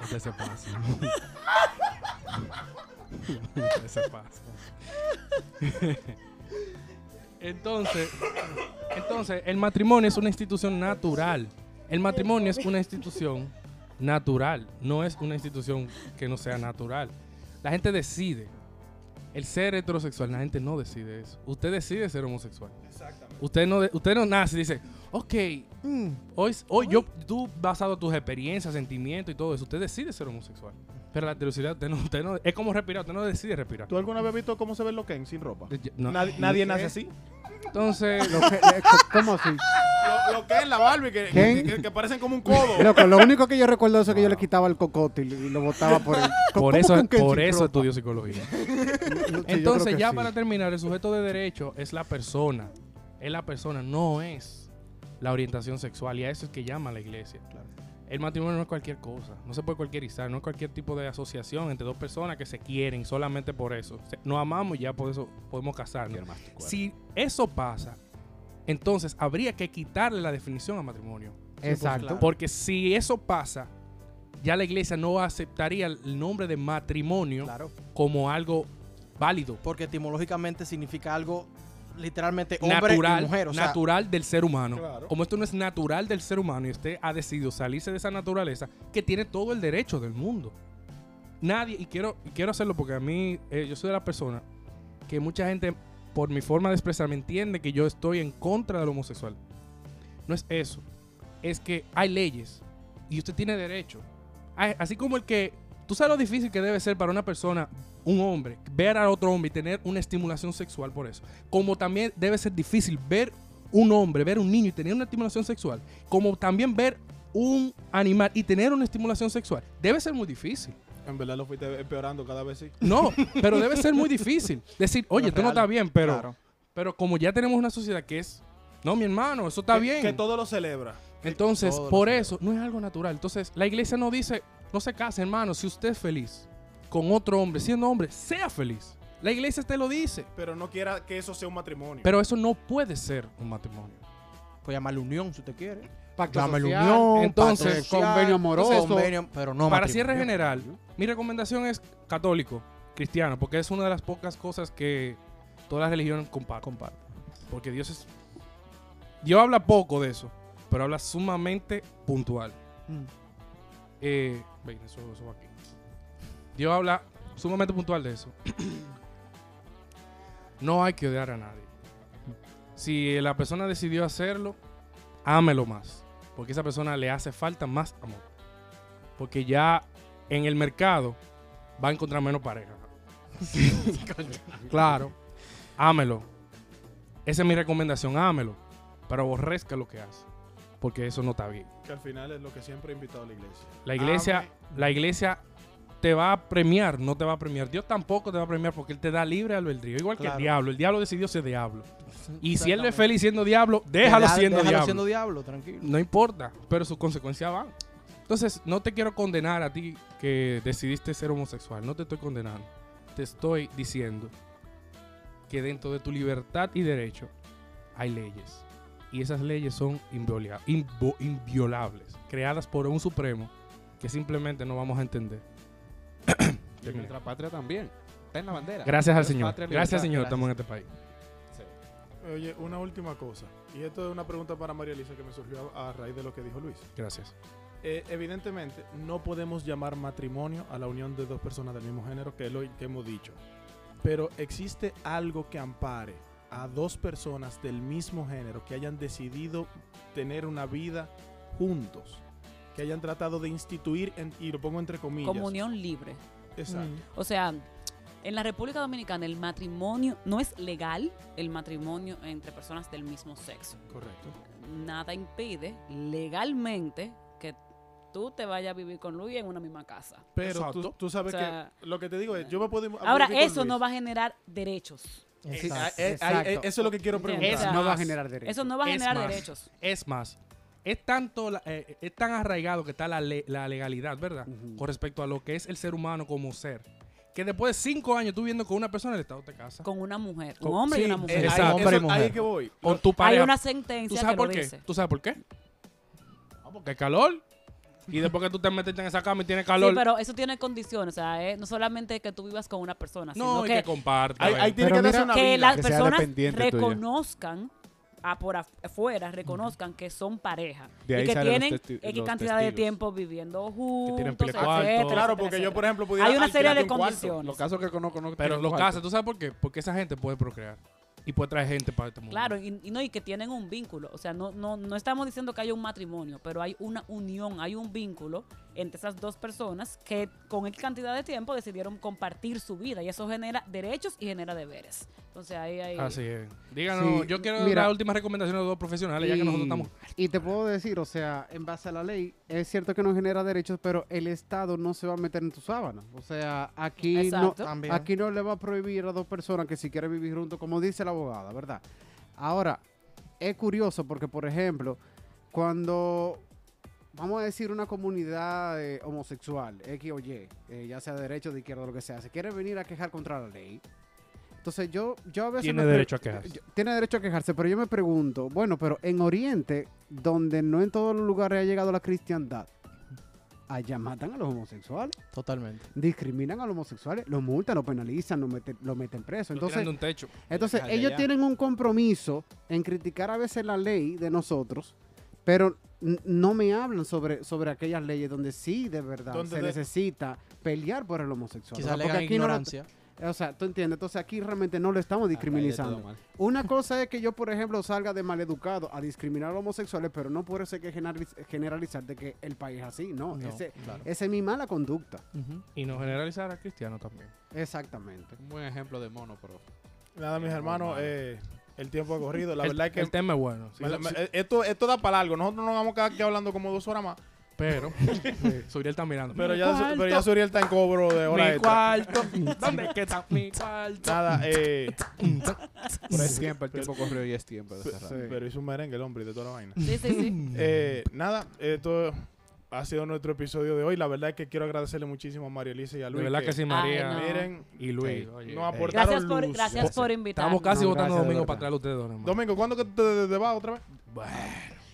Speaker 4: Usted se pasa. Usted se pasa. Entonces, entonces, el matrimonio es una institución natural. El matrimonio es una institución natural, no es una institución que no sea natural. La gente decide. El ser heterosexual, la gente no decide eso. Usted decide ser homosexual. Usted no, de- usted no nace y dice, ok,
Speaker 7: Mm,
Speaker 4: hoy, hoy yo, tú basado en tus experiencias, sentimientos y todo eso, usted decide ser homosexual. Pero la heterosidad, usted no, usted no- es como respirar, usted no decide respirar.
Speaker 3: ¿Tú alguna vez has visto cómo se ve lo Ken sin ropa?
Speaker 4: No.
Speaker 3: Nadie, nadie nace así.
Speaker 4: Entonces,
Speaker 6: Lo que- eh, co- ¿Cómo así?
Speaker 3: Lo, lo Ken, la Barbie, que,
Speaker 6: Ken.
Speaker 3: que, que parecen como un codo.
Speaker 6: Loco, lo único que yo recuerdo es que yo le quitaba el cocote y, y lo botaba por el.
Speaker 4: por
Speaker 6: ¿Cómo
Speaker 4: eso, por eso estudio psicología. Entonces, ya
Speaker 6: sí.
Speaker 4: para terminar, el sujeto de derecho es la persona. Es la persona, no es la orientación sexual. Y a eso es que llama la iglesia. El matrimonio no es cualquier cosa. No se puede cualquierizar. No es cualquier tipo de asociación entre dos personas que se quieren solamente por eso. Nos amamos y ya por eso podemos casarnos. Si eso pasa, entonces habría que quitarle la definición al matrimonio.
Speaker 6: Exacto.
Speaker 4: Porque si eso pasa, ya la iglesia no aceptaría el nombre de matrimonio
Speaker 7: claro.
Speaker 4: como algo válido.
Speaker 7: Porque etimológicamente significa algo literalmente hombre
Speaker 4: natural,
Speaker 7: y mujer. O sea,
Speaker 4: natural del ser humano.
Speaker 3: Claro.
Speaker 4: Como esto no es natural del ser humano y usted ha decidido salirse de esa naturaleza, que tiene todo el derecho del mundo. Nadie, y quiero, y quiero hacerlo porque a mí, eh, yo soy de la persona que mucha gente, por mi forma de expresarme, entiende que yo estoy en contra del homosexual. No es eso. Es que hay leyes y usted tiene derecho. Así como el que, tú sabes lo difícil que debe ser para una persona, un hombre, ver a otro hombre y tener una estimulación sexual por eso. Como también debe ser difícil ver un hombre, ver un niño y tener una estimulación sexual. Como también ver un animal y tener una estimulación sexual. Debe ser muy difícil.
Speaker 3: En verdad lo fuiste empeorando cada vez sí.
Speaker 4: No, pero debe ser muy difícil. Decir, oye, esto no está bien, pero,
Speaker 7: claro.
Speaker 4: pero como ya tenemos una sociedad que es, no, mi hermano, eso está
Speaker 3: Que-
Speaker 4: bien.
Speaker 3: Que todo lo celebra.
Speaker 4: Entonces,
Speaker 7: todo
Speaker 4: por
Speaker 7: celebra.
Speaker 4: eso, no es algo natural. Entonces, la iglesia no dice, no se case, hermano, si usted es feliz con otro hombre, siendo hombre, sea feliz. La iglesia te lo dice.
Speaker 3: Pero no quiera que eso sea un matrimonio.
Speaker 4: Pero eso no puede ser un matrimonio.
Speaker 7: Puede llamarle unión si usted quiere.
Speaker 6: Pacto
Speaker 7: Llámale
Speaker 6: social,
Speaker 7: unión,
Speaker 4: entonces,
Speaker 7: pacto social,
Speaker 6: convenio amoroso.
Speaker 7: convenio, pero no
Speaker 4: Para
Speaker 7: matrimonio.
Speaker 4: cierre general, mi recomendación es católico, cristiano, porque es una de las pocas cosas que todas las religiones comparten. Porque Dios es... Dios habla poco de eso, pero habla sumamente puntual.
Speaker 7: Mm.
Speaker 4: Eh, ven, eso, eso va aquí. Dios habla sumamente puntual de eso. no hay que odiar a nadie. Si la persona decidió hacerlo, ámelo más. Porque a esa persona le hace falta más amor. Porque ya en el mercado va a encontrar menos pareja. claro. Ámelo. Esa es mi recomendación, ámelo. Pero aborrezca lo que hace. Porque eso no está bien.
Speaker 3: Que al final es lo que siempre ha invitado a la iglesia.
Speaker 4: La iglesia, la iglesia te va a premiar, no te va a premiar. Dios tampoco te va a premiar porque Él te da libre albedrío. Igual que el diablo. El diablo decidió ser diablo. Y si Él es feliz siendo diablo, déjalo
Speaker 7: Deja-
Speaker 4: siendo
Speaker 7: déjalo
Speaker 4: diablo.
Speaker 7: siendo diablo, tranquilo.
Speaker 4: No importa, pero sus consecuencias van. Entonces, no te quiero condenar a ti que decidiste ser homosexual. No te estoy condenando. Te estoy diciendo que dentro de tu libertad y derecho hay leyes. Y esas leyes son inviolables, creadas por un supremo que simplemente no vamos a entender.
Speaker 8: Y nuestra patria también. Está en la bandera.
Speaker 4: Gracias al Señor.
Speaker 8: patria,
Speaker 4: Gracias. Señor.
Speaker 8: Gracias.
Speaker 4: Estamos en este país.
Speaker 3: Oye, una última cosa. Y esto es una pregunta para María Elisa que me surgió a, a raíz de lo que dijo Luis.
Speaker 4: Gracias.
Speaker 3: Eh, evidentemente, no podemos llamar matrimonio a la unión de dos personas del mismo género, que es lo que hemos dicho. Pero existe algo que ampare a dos personas del mismo género que hayan decidido tener una vida juntos, que hayan tratado de instituir, en- y lo pongo entre comillas.
Speaker 5: Comunión libre.
Speaker 3: Exacto.
Speaker 5: O sea, en la República Dominicana el matrimonio no es legal, el matrimonio entre personas del mismo sexo.
Speaker 3: Correcto.
Speaker 5: Nada impide legalmente que tú te vayas a vivir con Luis en una misma casa.
Speaker 3: Pero tú, sabes
Speaker 5: O sea,
Speaker 3: que lo que te digo es, yo me puedo
Speaker 5: Ahora, eso no va a generar derechos.
Speaker 3: Eh,
Speaker 6: Exacto,
Speaker 3: eh, eh,
Speaker 6: exacto.
Speaker 3: eh, eso es lo que quiero preguntar.
Speaker 5: Esa-
Speaker 6: no va a generar derechos.
Speaker 5: Eso no va a
Speaker 4: Es
Speaker 5: generar
Speaker 4: más.
Speaker 5: derechos.
Speaker 4: Es más, es tanto la- eh, es tan arraigado que está la, le- la legalidad, ¿verdad? Con respecto a lo que es el ser humano como ser. Que después de cinco años tú viviendo con una persona, el Estado te casa.
Speaker 5: Con una mujer,
Speaker 4: Con-
Speaker 5: un hombre
Speaker 3: Sí,
Speaker 5: y una
Speaker 3: eh,
Speaker 5: mujer.
Speaker 3: ahí-
Speaker 4: Exacto.
Speaker 7: Hombre y
Speaker 3: eso- ahí
Speaker 7: mujer.
Speaker 3: es que voy.
Speaker 4: Con tu
Speaker 5: Hay
Speaker 4: pareja.
Speaker 5: una
Speaker 4: ¿Tú
Speaker 5: sentencia
Speaker 4: sabes
Speaker 5: que
Speaker 4: por
Speaker 5: lo
Speaker 4: qué?
Speaker 5: dice.
Speaker 4: ¿Tú sabes por qué? Ah, porque hay calor. Y después que tú te metes en esa cama y tienes calor.
Speaker 5: Sí, pero eso tiene condiciones. O sea, eh, no solamente que tú vivas con una persona,
Speaker 4: no,
Speaker 5: sino
Speaker 4: y
Speaker 5: que,
Speaker 4: que comparte.
Speaker 3: Ahí, ahí tiene
Speaker 6: Pero
Speaker 3: que darse
Speaker 6: mira-
Speaker 3: una
Speaker 5: que
Speaker 3: vida.
Speaker 5: las
Speaker 8: que
Speaker 5: personas
Speaker 8: tuya.
Speaker 5: reconozcan a por af- afuera, reconozcan que son pareja.
Speaker 8: De ahí
Speaker 5: y que tienen X cantidad de tiempo viviendo juntos.
Speaker 4: tienen pile cuarto.
Speaker 5: etcétera,
Speaker 3: Claro,
Speaker 5: etcétera,
Speaker 3: porque yo,
Speaker 5: etcétera.
Speaker 3: por ejemplo, pudiera
Speaker 5: Hay una serie de
Speaker 3: un cuarto.
Speaker 5: condiciones.
Speaker 8: Los casos que conozco no
Speaker 4: Pero los casas, ¿tú sabes por qué? Porque esa gente puede procrear. Y puede traer gente para este mundo.
Speaker 5: Claro, y, no, y que tienen un vínculo. O sea, no, no, no estamos diciendo que haya un matrimonio, pero hay una unión, hay un vínculo entre esas dos personas que con X cantidad de tiempo decidieron compartir su vida. Y eso genera derechos y genera deberes. Entonces ahí hay.
Speaker 4: Así es. Díganos,
Speaker 6: Sí,
Speaker 4: yo quiero
Speaker 6: mira.
Speaker 4: dar últimas recomendaciones de dos profesionales, ya que nosotros estamos.
Speaker 6: Y te puedo decir, o sea, en base a la ley, es cierto que no genera derechos, pero el Estado no se va a meter en tu sábana. O sea, aquí no.
Speaker 7: También.
Speaker 6: aquí no le va a prohibir a dos personas que si quieren vivir juntos, como dice la abogada, ¿verdad? Ahora, es curioso porque, por ejemplo, cuando, vamos a decir, una comunidad eh, homosexual, X o Y, eh, ya sea de derecha o de izquierda, lo que sea, se quiere venir a quejar contra la ley. Entonces yo, yo a veces...
Speaker 4: Tiene derecho a quejarse.
Speaker 6: yo- tiene derecho a quejarse, pero yo me pregunto, bueno, pero en Oriente, donde no en todos los lugares ha llegado la cristiandad, allá matan a los homosexuales,
Speaker 7: Totalmente.
Speaker 6: discriminan a los homosexuales, los multan, los penalizan, los meten, los meten presos.
Speaker 4: Entonces,
Speaker 6: Entonces,
Speaker 4: un techo.
Speaker 6: entonces
Speaker 8: Allá,
Speaker 6: ellos
Speaker 8: allá.
Speaker 6: tienen un compromiso en criticar a veces la ley de nosotros, pero no me hablan sobre, sobre aquellas leyes donde sí de verdad se
Speaker 3: de-
Speaker 6: necesita pelear por el homosexual.
Speaker 7: Quizás
Speaker 6: O sea,
Speaker 7: le
Speaker 6: porque no
Speaker 7: ignorancia.
Speaker 6: O sea, tú entiendes, entonces aquí realmente no lo estamos discriminando. Una cosa es que yo, por ejemplo, salga de maleducado a discriminar a los homosexuales, pero no puede ser que generaliz- generalizar de que el país es así, no.
Speaker 7: No,
Speaker 6: ese,
Speaker 7: claro.
Speaker 6: esa es mi mala conducta.
Speaker 4: Y no generalizar a cristiano también.
Speaker 6: Exactamente.
Speaker 8: Un buen ejemplo de mono, pero.
Speaker 3: Nada, mis hermanos, eh, el tiempo ha corrido. La
Speaker 4: el,
Speaker 3: verdad es que
Speaker 4: el tema es bueno. sí,
Speaker 3: me-
Speaker 4: sí,
Speaker 3: me- esto, esto da para algo. Nosotros nos vamos a quedar aquí hablando como dos horas más.
Speaker 4: Pero Suriel está mirando.
Speaker 3: Pero
Speaker 4: Mi
Speaker 3: ya, pero ya Suriel está en cobro de hora
Speaker 4: Mi
Speaker 3: extra.
Speaker 4: cuarto. ¿Dónde es que está mi cuarto?
Speaker 3: Nada, eh,
Speaker 8: Pero es tiempo, el tiempo corrió y es tiempo de cerrar.
Speaker 3: pero hizo un merengue el hombre y de toda la vaina.
Speaker 5: Sí, sí, sí.
Speaker 3: Eh, nada, esto ha sido nuestro episodio de hoy. La verdad es que quiero agradecerle muchísimo a María Elisa y a
Speaker 4: De
Speaker 3: Luis.
Speaker 4: verdad que sí,
Speaker 5: Ay,
Speaker 4: María.
Speaker 5: no.
Speaker 3: Miren,
Speaker 4: Y Luis.
Speaker 8: Ey,
Speaker 4: oye.
Speaker 3: nos aportaron
Speaker 5: Gracias por,
Speaker 3: luz.
Speaker 5: gracias por invitarme.
Speaker 4: Estamos casi
Speaker 6: No,
Speaker 4: votando
Speaker 6: de
Speaker 4: domingo para traer a ustedes dos. hermano.
Speaker 3: Domingo, ¿cuándo que te, te va otra vez?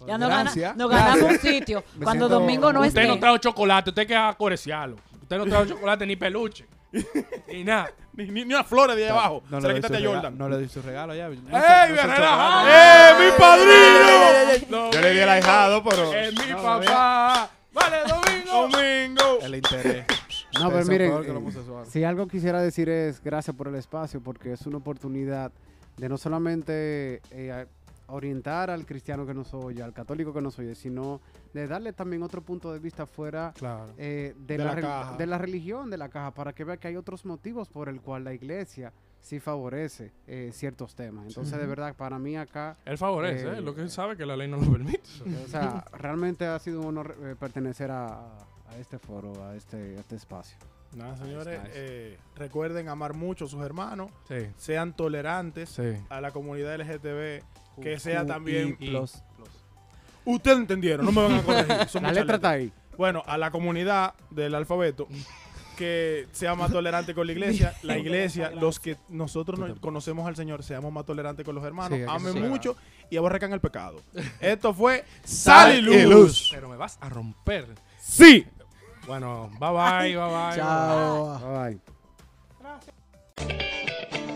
Speaker 5: Ya nos, gana- nos ganamos un sitio.
Speaker 6: Me
Speaker 5: Cuando
Speaker 6: siento-
Speaker 5: Domingo no
Speaker 4: usted
Speaker 5: esté.
Speaker 4: no trajo chocolate, usted que acoreciarlo. Usted no trajo chocolate ni peluche. ni nada.
Speaker 3: Ni, ni, ni una flor de ahí abajo.
Speaker 8: No
Speaker 3: Se
Speaker 8: le doy su
Speaker 3: quitaste a
Speaker 8: rega-
Speaker 3: Jordan.
Speaker 8: No le di su regalo ya.
Speaker 4: ¡Ey, me relajado!
Speaker 3: ¡Eh, mi padrino!
Speaker 8: Yo le di el ahijado, pero.
Speaker 4: ¡Es mi papá! ¡Vale, Domingo!
Speaker 3: Domingo.
Speaker 8: El interés.
Speaker 6: No, pero
Speaker 8: Eso
Speaker 6: miren,
Speaker 8: peor que los
Speaker 6: eh,
Speaker 8: homosexuales.
Speaker 6: si algo quisiera decir es gracias por el espacio, porque es una oportunidad de no solamente eh, a- orientar al cristiano que nos oye, al católico que nos oye, sino de darle también otro punto de vista fuera
Speaker 4: Claro.
Speaker 6: eh, de,
Speaker 3: De
Speaker 6: la,
Speaker 3: la
Speaker 6: rel-
Speaker 3: caja.
Speaker 6: de la religión de la caja, para que vea que hay otros motivos por el cual la iglesia sí favorece eh, ciertos temas. Entonces, de verdad, para mí acá,
Speaker 4: Él favorece,
Speaker 6: Eh,
Speaker 4: ¿eh? Lo que él sabe que la ley no lo permite.
Speaker 6: o sea, realmente ha sido un honor eh, pertenecer a, a este foro, a este, a este espacio.
Speaker 3: Nada, señores,
Speaker 8: Nice.
Speaker 3: eh, recuerden amar mucho a sus hermanos,
Speaker 4: Sí,
Speaker 3: sean tolerantes
Speaker 4: sí.
Speaker 3: a la comunidad LGTB, que sea
Speaker 7: Q,
Speaker 3: también...
Speaker 7: I, plus.
Speaker 3: Ustedes entendieron, no me van a corregir. son
Speaker 6: La letra está ahí.
Speaker 3: Bueno, a la comunidad del alfabeto, que sea más tolerante con la iglesia, la iglesia, los que nosotros no conocemos al Señor, seamos más tolerantes con los hermanos,
Speaker 4: Sí,
Speaker 3: amen
Speaker 4: sí.
Speaker 3: mucho y aborrezcan el pecado. Esto fue Sal y
Speaker 8: y
Speaker 3: Luz.
Speaker 8: Luz.
Speaker 4: Pero me vas a romper.
Speaker 3: Sí.
Speaker 4: Bueno, bye bye, bye bye. bye, bye.
Speaker 7: Chao.
Speaker 6: Bye.